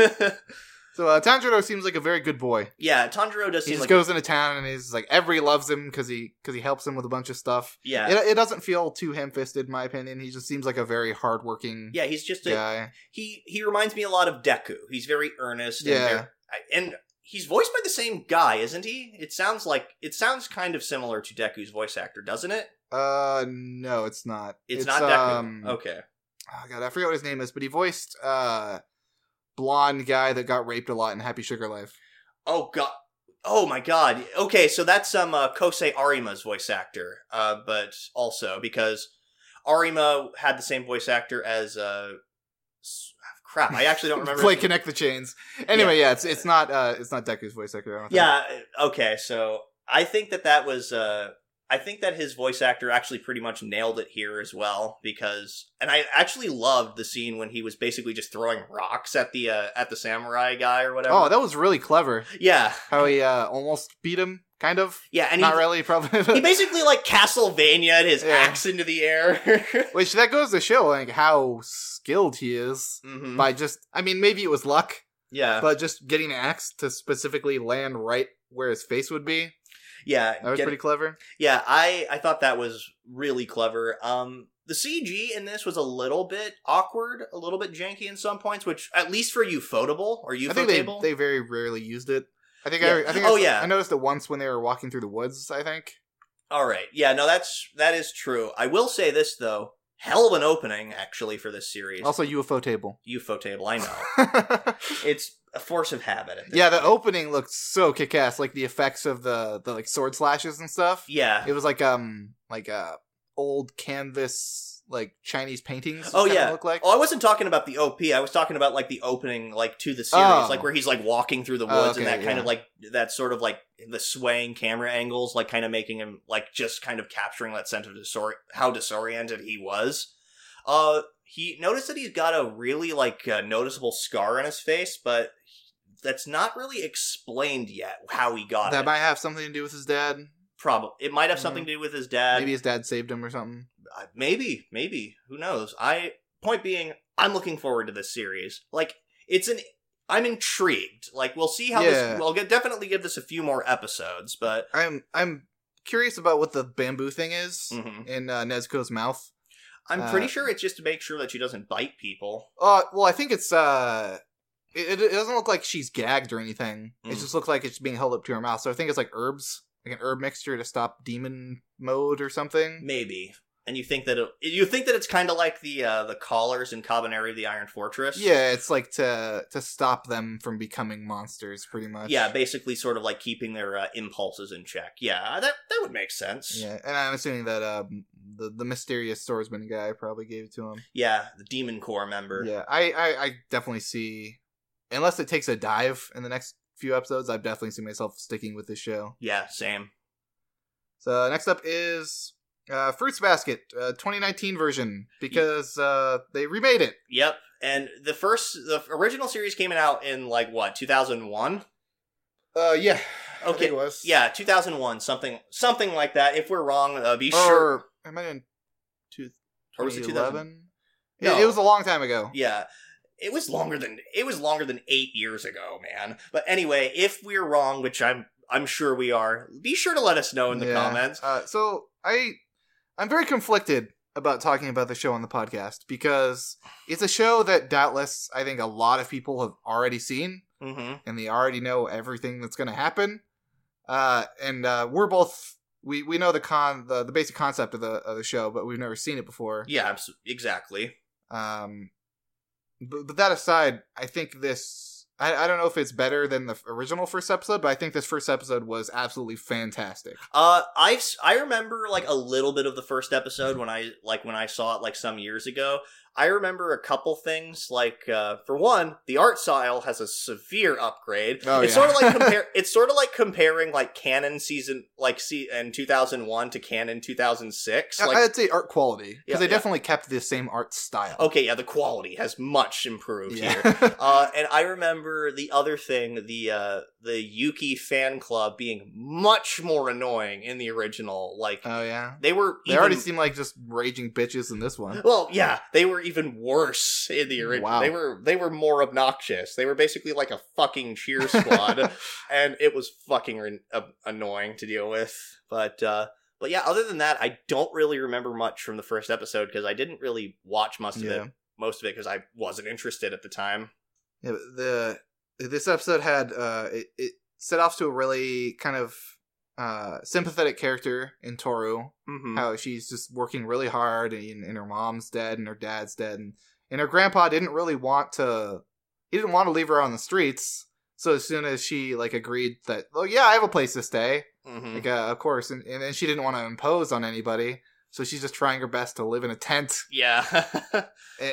So uh, Tanjiro seems like a very good boy. yeah, Tanjiro does He seem just like goes into town and he's like every loves him because he because he helps him with a bunch of stuff. yeah, It, it doesn't feel too ham-fisted, in my opinion. He just seems like a very hardworking yeah. He's just a guy. he. He reminds me a lot of Deku. He's very earnest. And Yeah. very- and he's voiced by the same guy, isn't he? It sounds like it sounds kind of similar to Deku's voice actor, doesn't it? Uh, no, it's not. It's, not Deku. um, okay. Oh god, I forget what his name is, but he voiced uh blonde guy that got raped a lot in Happy Sugar Life. Oh god. Oh my god. Okay, so that's um uh, Kosei Arima's voice actor. Uh but also because Arima had the same voice actor as uh crap, I actually don't remember. Play connect the chains. Anyway, yeah, it's it's not uh it's not Deku's voice actor. I don't think. Yeah, okay, so I think that that was uh I think that his voice actor actually pretty much nailed it here as well because and I actually loved the scene when he was basically just throwing rocks at the uh, at the samurai guy or whatever. Oh, that was really clever. yeah. How he uh almost beat him, kind of. Yeah, and not he, really, probably. he basically like Castlevania his Yeah. axe into the air. Which that goes to show like how skilled he is Mhm. by just. I mean, maybe it was luck, Yeah, but just getting an axe to specifically land right where his face would be. Yeah, That was get- pretty clever. yeah. I I thought that was really clever. Um, the CG in this was a little bit awkward, a little bit janky in some points, which at least for Ufotable or I think they, they very rarely used it. I think Yeah. I, I think Oh, I, yeah. I noticed it once when they were walking through the woods. I think. All right. Yeah, no, that's that is true. I will say this though. Hell of an opening actually for this series. Also, UFO table. UFO table, I know. it's a force of habit. Yeah, the point. opening looked so kick-ass. Like the effects of the the like sword slashes and stuff. Yeah. It was like um like uh old canvas like Chinese paintings. Oh, yeah. look like. Oh, I wasn't talking about the OP. I was talking about like the opening, like to the series, Oh. like where he's like walking through the Oh, woods and okay, that kind yeah. of like that sort of like the swaying camera angles, like kind of making him like just kind of capturing that sense of disor- how disoriented he was. Uh, he noticed that he's got a really like uh, noticeable scar on his face, but that's not really explained yet how he got it. that it. might have something to do with his dad. Probably it might have Mhm. something to do with his dad. Maybe his dad saved him or something. Uh, maybe maybe who knows i point being i'm looking forward to this series like it's an i'm intrigued like we'll see how Yeah. this we'll get definitely give this a few more episodes but I'm I'm curious about what the bamboo thing is Mhm. in uh, Nezuko's mouth. i'm Uh, pretty sure it's just to make sure that she doesn't bite people Uh, well, I think it's uh, it, it doesn't look like she's gagged or anything. It Mm. just looks like it's being held up to her mouth. So I think it's like herbs, like an herb mixture to stop demon mode or something. maybe and you think that it, you think that it's kind of like the uh the collars in Kabaneri of the Iron Fortress Yeah, it's like to to stop them from becoming monsters, pretty much. yeah basically sort of like keeping their uh, impulses in check yeah that that would make sense Yeah, and I'm assuming that um the the mysterious swordsman guy probably gave it to him. yeah the demon core member Yeah, I, I I definitely see, unless it takes a dive in the next few episodes, I've definitely see myself sticking with this show. yeah same So next up is uh, Fruits Basket, uh, 2019 version, because uh, they remade it. Yep. And the first, the original series came out in like what, 2001? Uh, yeah. Okay. it was. Yeah, 2001, something, something like that. If we're wrong, uh, be sure. Am I in two, Or was it 2011? It, No. it was a long time ago. Yeah, it was longer than it was longer than eight years ago, man. But anyway, if we're wrong, which I'm, I'm sure we are, be sure to let us know in the Yeah. comments. Uh, so I, I'm very conflicted about talking about the show on the podcast because it's a show that doubtless I think a lot of people have already seen. hmm and they already know everything that's going to happen. Uh, and uh, we're both we we know the con the, the basic concept of the of the show, but we've never seen it before. Yeah, abso- exactly. Um, but, but that aside, I think this. I, I don't know if it's better than the original first episode, but I think this first episode was absolutely fantastic. Uh, I I remember like a little bit of the first episode when I like when I saw it like some years ago. I remember a couple things like uh, for one, the art style has a severe upgrade. Oh, it's yeah. sort of like compare. it's sort of like comparing like Kanon season like see in two thousand one to Kanon two thousand six. I- Like I'd say art quality because Yeah, they yeah. definitely kept the same art style. okay, yeah, the quality has much improved here. Uh, and I remember the other thing, the uh, the Yuki fan club being much more annoying in the original. Like oh yeah. they were, They even, already seem like just raging bitches in this one. Well, yeah, they were even worse in the original. Wow. They were they were more obnoxious. They were basically like a fucking cheer squad, and it was fucking re- uh, annoying to deal with. But uh, but yeah, other than that, I don't really remember much from the first episode because I didn't really watch most of Yeah. it. Most of it because I wasn't interested at the time. Yeah, the this episode had uh it, it set off to a really kind of uh sympathetic character in Toru. Mm-hmm. How she's just working really hard and, and her mom's dead and her dad's dead and, and her grandpa didn't really want to he didn't want to leave her on the streets. So as soon as she like agreed that oh yeah I have a place to stay hmm like uh, of course and, and then she didn't want to impose on anybody so she's just trying her best to live in a tent Yeah. and,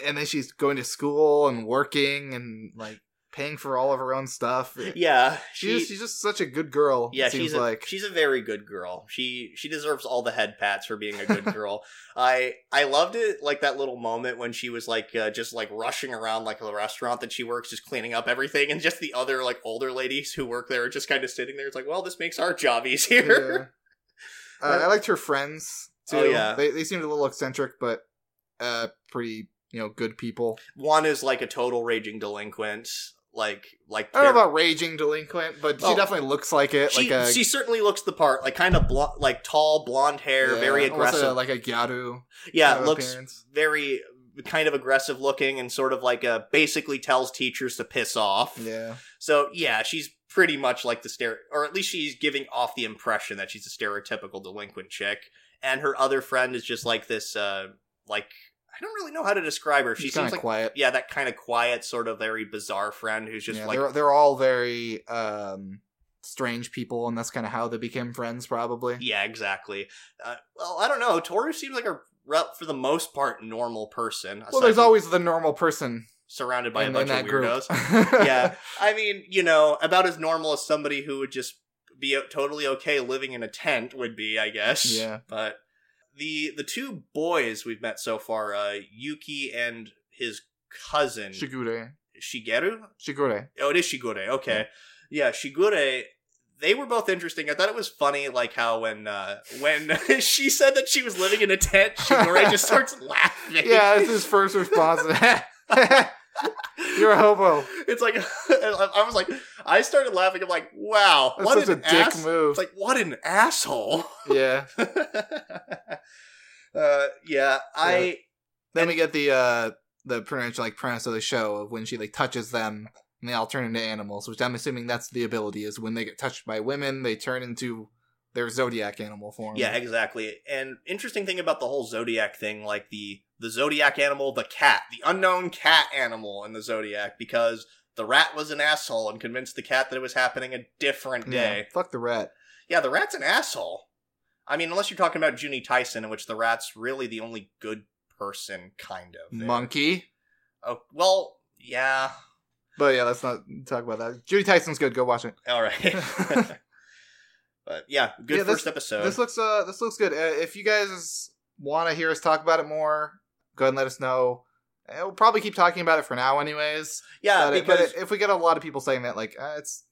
and then she's going to school and working and like paying for all of her own stuff yeah. she's, She, she's just such a good girl yeah, she's a, like she's a very good girl. She she deserves all the head pats for being a good girl. I I loved it like that little moment when she was like uh, just like rushing around like a restaurant that she works, just cleaning up everything, and just the other like older ladies who work there are just kind of sitting there. It's like, well, this makes our job easier. Yeah. Uh, I liked her friends too. Oh, yeah. they they seemed a little eccentric, but uh, pretty you know good people. One is like a total raging delinquent. Like like I don't know about raging delinquent, but Oh. she definitely looks like it. she, like a she certainly looks the part, like kind of blo- like tall, blonde hair, yeah, very almost a- aggressive. like a gyaru. yeah, looks appearance. very kind of aggressive looking and sort of like uh basically tells teachers to piss off. Yeah, So yeah, she's pretty much like the stare, or at least she's giving off the impression that she's a stereotypical delinquent chick. And her other friend is just like this, uh like I don't really know how to describe her. She she's seems like quiet. yeah, that kind of quiet, sort of very bizarre friend who's just yeah, like they're they're all very um strange people, and that's kind of how they became friends, probably. Yeah, exactly. Uh, well, I don't know. Toru seems like a for the most part normal person. Well, there's always the normal person surrounded by in, a bunch of weirdos. yeah, I mean, you know, about as normal as somebody who would just be totally okay living in a tent would be, I guess. Yeah. But the the two boys we've met so far, uh, Yuki and his cousin Shigure. Shigeru. Shigure. Oh, it is Shigure. Okay, yeah, Shigure. They were both interesting. I thought it was funny, like how when uh, when she said that she was living in a tent, Shigure just starts laughing. Yeah, that's his first response. You're a hobo. It's like I was like, I started laughing. I'm like, wow, That's what such a an dick ass- move. It's like what an asshole. yeah. uh, yeah, I Then we get the uh the pretty much like premise of the show of when she like touches them and they all turn into animals, which I'm assuming that's the ability is when they get touched by women, they turn into their zodiac animal form. yeah, exactly. And interesting thing about the whole zodiac thing, like the the zodiac animal, the cat, the unknown cat animal in the zodiac, because the rat was an asshole and convinced the cat that it was happening a different Yeah, day. Fuck the rat. Yeah, the rat's an asshole. I mean, unless you're talking about Juni Taisen, in which the rat's really the only good person, kind of. there. Monkey. Oh, well, yeah. But yeah, let's not talk about that. Juni Taisen's good. Go watch it. All right. but yeah, good Yeah, this- first episode. This looks uh this looks good. Uh, if you guys want to hear us talk about it more, go ahead and let us know. Uh, We'll probably keep talking about it for now, anyways. yeah, but, it- but because if we get a lot of people saying that, like uh, it's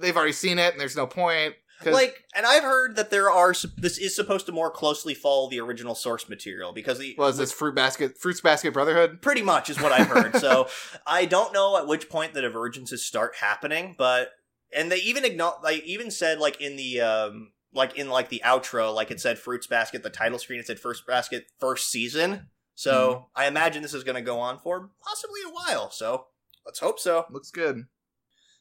they've already seen it and there's no point. like, and I've heard that there are this is supposed to more closely follow the original source material because the was this fruit basket fruits basket brotherhood? pretty much is what I've heard. so I don't know at which point the divergences start happening, but and they even acknowledge, like even said like in the um like in like the outro, like it said Fruits Basket, the title screen, it said Fruits Basket first season. So I imagine this is going to go on for possibly a while. So let's hope so. Looks good.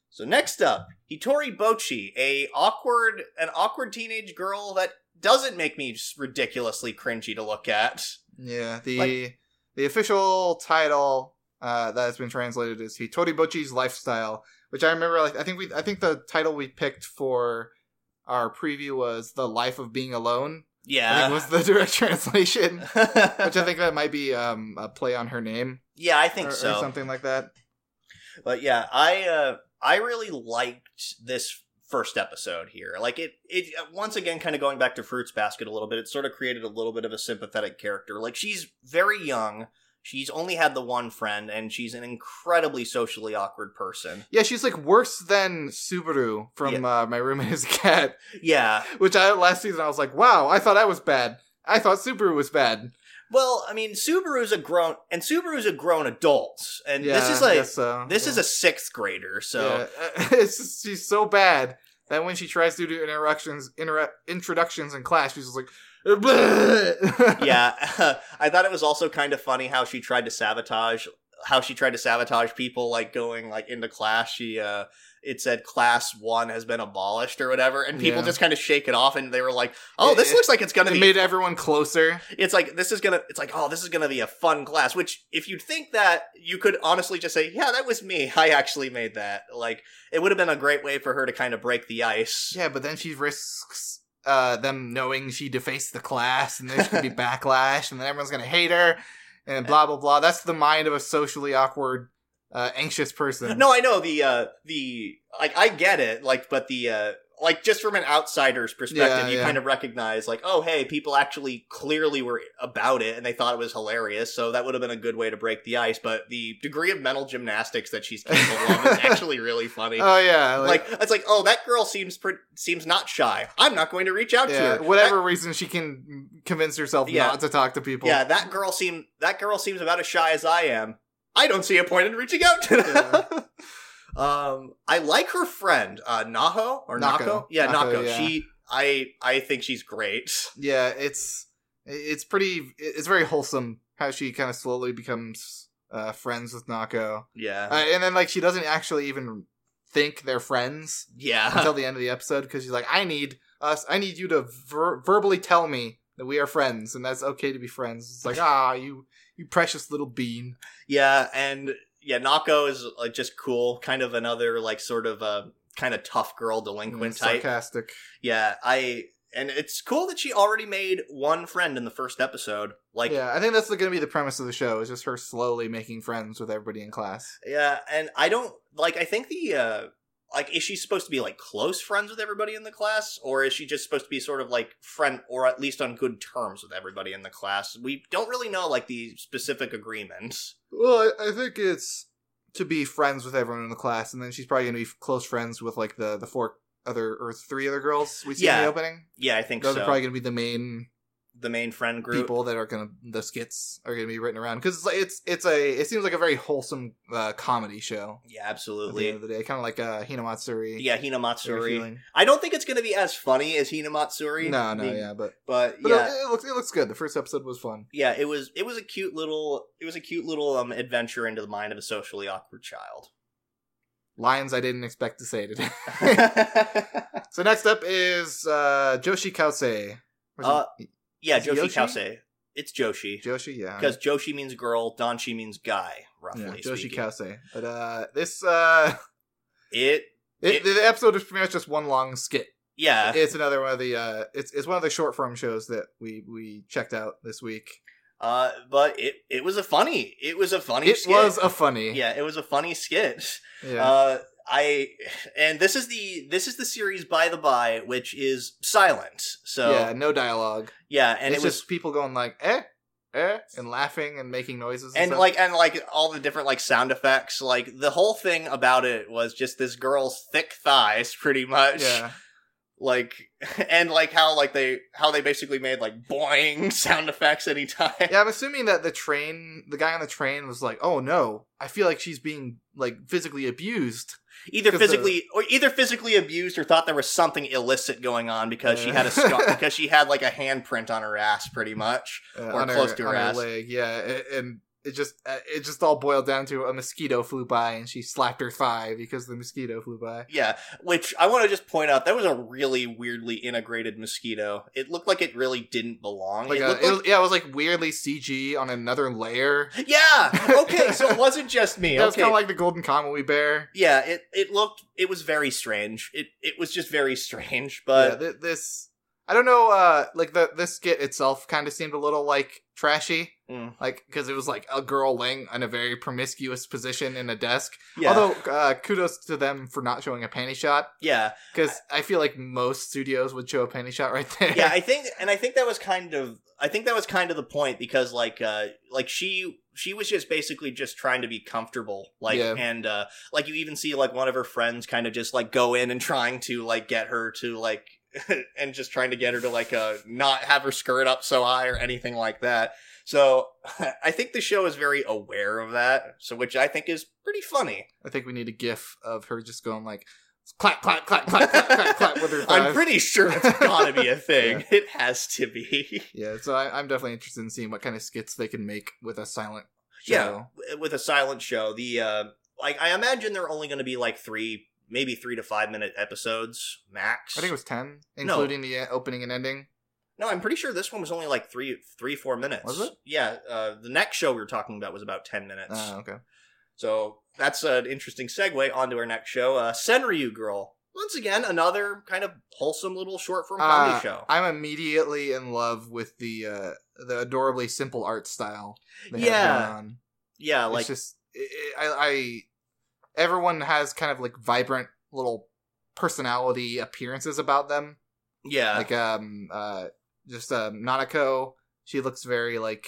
So next up, Hitori Bocchi, a awkward an awkward teenage girl that doesn't make me ridiculously cringy to look at. Yeah, the Like- the official title uh, that has been translated is Hitori Bocchi's lifestyle, which I remember. Like, I think we, I think the title we picked for our preview was "The Life of Being Alone." Yeah. was the direct translation, which I think that might be um, a play on her name. yeah, I think or, or so. something like that. But yeah, I uh I really liked this first episode here. Like it it once again kind of going back to Fruits Basket a little bit, it sort of created a little bit of a sympathetic character. Like she's very young. She's only had the one friend and she's an incredibly socially awkward person. Yeah, she's like worse than Subaru from uh, My Room is a Cat, Yeah. which I last season I was like, wow, I thought I was bad. I thought Subaru was bad. Well, I mean, Subaru's a grown and Subaru's a grown adult. And Yeah, this is like so. this yeah. is a 6th grader. So Yeah. it's just, she's so bad that when she tries to do interactions, inter- introductions in class, she's just like. Yeah, I thought it was also kind of funny how she tried to sabotage how she tried to sabotage people like going like into class. She uh it said class 1 has been abolished or whatever and people Yeah. just kind of shake it off and they were like, "Oh, this It- looks like it's going to it be made everyone closer. it's like this is to it's like, "Oh, this is going to be a fun class." Which if you'd think that, you could honestly just say, "Yeah, that was me. I actually made that." Like it would have been a great way for her to kind of break the ice. Yeah, but then she risks uh, them knowing she defaced the class, and there's gonna be backlash, and then everyone's gonna hate her, and blah blah blah. That's the mind of a socially awkward, uh, anxious person. No, I know the uh the like I get it, like but the uh like just from an outsider's perspective, Yeah, you yeah. kind of recognize like, oh hey, people actually clearly were about it and they thought it was hilarious, so that would have been a good way to break the ice. But the degree of mental gymnastics that she's capable of is actually really funny. Oh yeah, like, like it's like, oh, that girl seems pre- seems not shy. I'm not going to reach out to her. whatever reason she can convince herself Yeah. not to talk to people. Yeah, that girl seem that girl seems about as shy as I am. I don't see a point in reaching out to them. um, I like her friend, uh, Naho or Nako. Nako. Yeah, Nako, Nako. yeah. She, I, I think she's great. yeah, it's it's pretty. It's very wholesome how she kind of slowly becomes uh, friends with Nako, Yeah, uh, and then like she doesn't actually even think they're friends. yeah. until the end of the episode because she's like, I need us, I need you to ver- verbally tell me that we are friends and that's okay to be friends. It's like, ah, you, you precious little bean. Yeah, and yeah, Nako is like just cool, kind of another like sort of a kind of tough girl delinquent Mm, type. sarcastic. Yeah, I and it's cool that she already made one friend in the first episode. Like yeah, I think that's going to be the premise of the show is just her slowly making friends with everybody in class. Yeah, and I don't like. I think the uh like is she supposed to be like close friends with everybody in the class, or is she just supposed to be sort of like friend, or at least on good terms with everybody in the class? We don't really know like the specific agreements. Well, I, I think it's to be friends with everyone in the class, and then she's probably going to be close friends with like the the four other or three other girls we see in the opening. Yeah, I think Those so. are probably going to be the main the main friend group. people that are gonna the skits are gonna be written around because it's like it's it's a it seems like a very wholesome uh, comedy show Yeah, absolutely. at the end of the day, kind of like uh, Hinamatsuri. Yeah, Hinamatsuri. feeling. I don't think it's going to be as funny as Hinamatsuri. No, no, yeah, but But, but yeah, it, it looks it looks good. The first episode was fun. yeah, it was it was a cute little it was a cute little um adventure into the mind of a socially awkward child. Lines I didn't expect to say today. so next up is uh, Joshi Kausei. Was Uh, yeah, Is it Joshi Yoshi? Kausei. It's Joshi. Joshi, yeah, Because Joshi means girl, Danshi means guy, roughly yeah, Joshi speaking. But uh, this uh, It, it, It- the episode is pretty much just one long skit. yeah, it's another one of the uh it's it's one of the short form shows that we we checked out this week. uh, but it it was a funny, it was a funny. It skit. was a funny. yeah, it was a funny skit. Yeah. Uh, I and this is the this is the series by the by, which is silent. So yeah, no dialogue. Yeah, and it's it was just people going like eh eh and laughing and making noises and, and like and like all the different like sound effects. Like the whole thing about it was just this girl's thick thighs, pretty much. yeah. like and like how like they how they basically made like boing sound effects anytime. Yeah, I'm assuming that the train the guy on the train was like, "Oh no, I feel like she's being like physically abused." Either 'Cause the- physically or either physically abused or thought there was something illicit going on because she had a scar because she had like a handprint on her ass pretty much. Uh, Or on close her, to her ass. leg. Yeah, and it just uh, it just all boiled down to a mosquito flew by and she slapped her thigh because the mosquito flew by. Yeah, which I want to just point out that was a really weirdly integrated mosquito. It looked like it really didn't belong. Like, it a, it like- was, yeah, it was like weirdly CG on another layer. yeah. Okay, so it wasn't just me. Yeah, it's okay. kind of like the Golden Kamuy bear. yeah, it it looked it was very strange. It it was just very strange, yeah, but th- this I don't know. Uh, like the this skit itself kind of seemed a little like trashy, Mm. like because it was like a girl laying in a very promiscuous position in a desk. yeah, Although uh, kudos to them for not showing a panty shot, yeah, because I feel like most studios would show a panty shot right there. yeah. I think, and I think that was kind of, I think that was kind of the point because like, uh, like she she was just basically just trying to be comfortable, like, Yeah. and uh, like you even see like one of her friends kind of just like go in and trying to like get her to like. and just trying to get her to like uh not have her skirt up so high or anything like that. So I think the show is very aware of that. So which I think is pretty funny. I think we need a gif of her just going like clap, clap, clap, clap, clap, clap, clap with her thighs. I'm pretty sure it's gotta be a thing. It has to be. Yeah, so I, I'm definitely interested in seeing what kind of skits they can make with a silent show. Yeah, with a silent show. The uh like I imagine they're only going to be like 3 maybe 3 to 5 minute episodes max. I think it was ten, No. including the uh, opening and ending. No, I'm pretty sure this one was only like 3 3 4 minutes. Was it? Yeah, uh the next show we were talking about was about 10 minutes. Oh, okay. So that's an interesting segue onto our next show, uh Senryu Girl. Once again, another kind of wholesome little short form comedy Uh, show. I'm immediately in love with the uh, the adorably simple art style. They have Yeah, going on. yeah, It's like just i I, I everyone has kind of like vibrant little personality appearances about them. yeah. Like um uh just um Nanako, she looks very like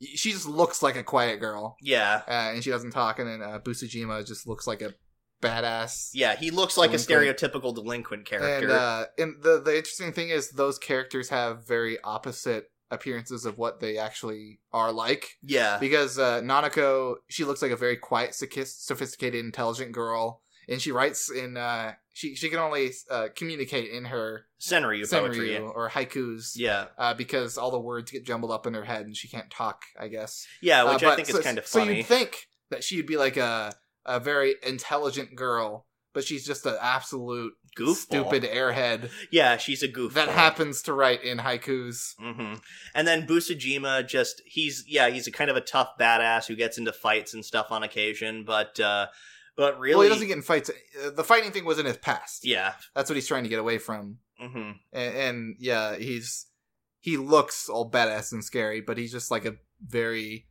she just looks like a quiet girl. yeah. Uh, and she doesn't talk and then uh, Busujima just looks like a badass. Yeah, he looks like a stereotypical delinquent character. And uh and the the interesting thing is those characters have very opposite appearances of what they actually are like. yeah. because uh, Nanako she looks like a very quiet, sophis- sophisticated, intelligent girl, and she writes in uh, she she can only uh, communicate in her Senryu poetry. senryu or haikus Yeah. uh, because all the words get jumbled up in her head and she can't talk. I guess. Yeah, Uh, which I think so, is kind of funny. So you'd think that she'd be like a a very intelligent girl, but she's just an absolute Goofball. stupid airhead Yeah, she's a goof. that happens to write in haikus. hmm And then Busujima just he's yeah, he's a kind of a tough badass who gets into fights and stuff on occasion, but uh but really Well, he doesn't get in fights. Uh, The fighting thing was in his past. Yeah. That's what he's trying to get away from. hmm and, and yeah, he's he looks all badass and scary, but he's just like a very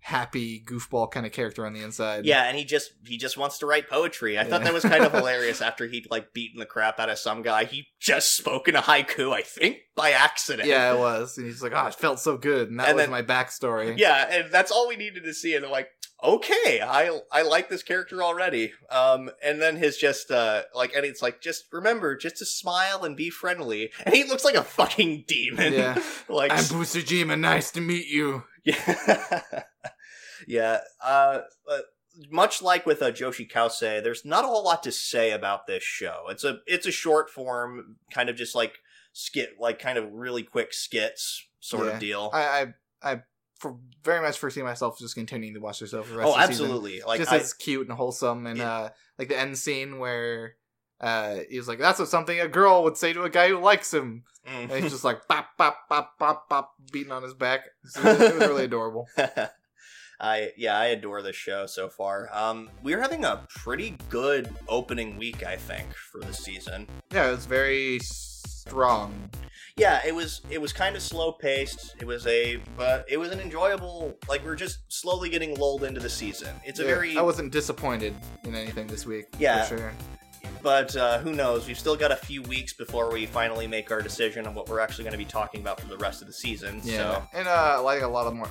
happy goofball kind of character on the inside. Yeah, and he just he just wants to write poetry. I thought that was kind of hilarious after he'd like beaten the crap out of some guy. He just spoke in a haiku, I think, by accident. yeah, it was. And he's like, "Oh, it felt so good," and that And was then- my backstory. Yeah, and that's all we needed to see. And they're like, okay, I I like this character already. Um, and then his just uh like, and it's like, just remember, just to smile and be friendly. And he looks like a fucking demon. Yeah. like, I'm Busujima. Nice to meet you. yeah, yeah. Uh, but much like with uh, Joshi Kausei, there's not a whole lot to say about this show. It's a it's a short form, kind of just like skit, like kind of really quick skits sort Yeah. of deal. I I, I for very much foresee myself just continuing to watch this show for the rest oh, of the season. absolutely. Like, just I, as cute and wholesome, and Yeah. uh, like the end scene where. Uh, he was like, "That's what something a girl would say to a guy who likes him." Mm. And he's just like bop bop bop bop bop beating on his back. So it, was, it was really adorable. I yeah, I adore this show so far. Um, we're having a pretty good opening week, I think, for the season. Yeah, it was very strong. Yeah, it was it was kind of slow paced. It was a but it was an enjoyable. Like we're just slowly getting lulled into the season. It's a Yeah, very I wasn't disappointed in anything this week. Yeah. for sure. but uh, who knows? We've still got a few weeks before we finally make our decision on what we're actually going to be talking about for the rest of the season. Yeah, So and uh, like a lot of more.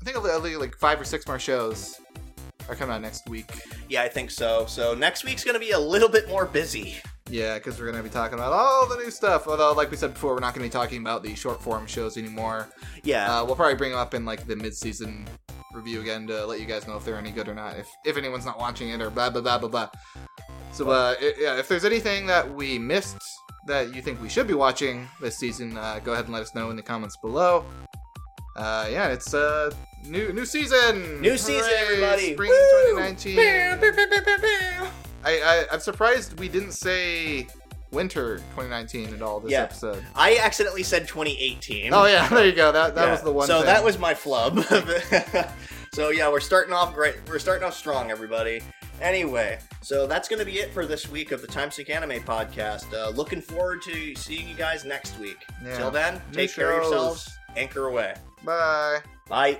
I think at least like five or six more shows are coming out next week. yeah, I think so. So next week's going to be a little bit more busy. Yeah, because we're gonna be talking about all the new stuff. Although, like we said before, we're not gonna be talking about the short form shows anymore. Yeah. Uh, we'll probably bring them up in like the mid season review again to let you guys know if they're any good or not. If if anyone's not watching it or blah blah blah blah blah. So uh, i yeah, if there's anything that we missed that you think we should be watching this season, uh, go ahead and let us know in the comments below. Uh, yeah, it's uh new new season. New season, Hooray, everybody! Spring Woo! 2019. I, I I'm surprised we didn't say winter 2019 at all this Yeah. episode. I accidentally said 2018. Oh yeah, there you go. That that Yeah. was the one. So thing. that was my flub. so yeah, we're starting off great. We're starting off strong, everybody. Anyway, so that's going to be it for this week of the Time Sync Anime podcast. Uh, looking forward to seeing you guys next week. Yeah. Till then, New take care of yourselves. Anchor away. Bye. Bye.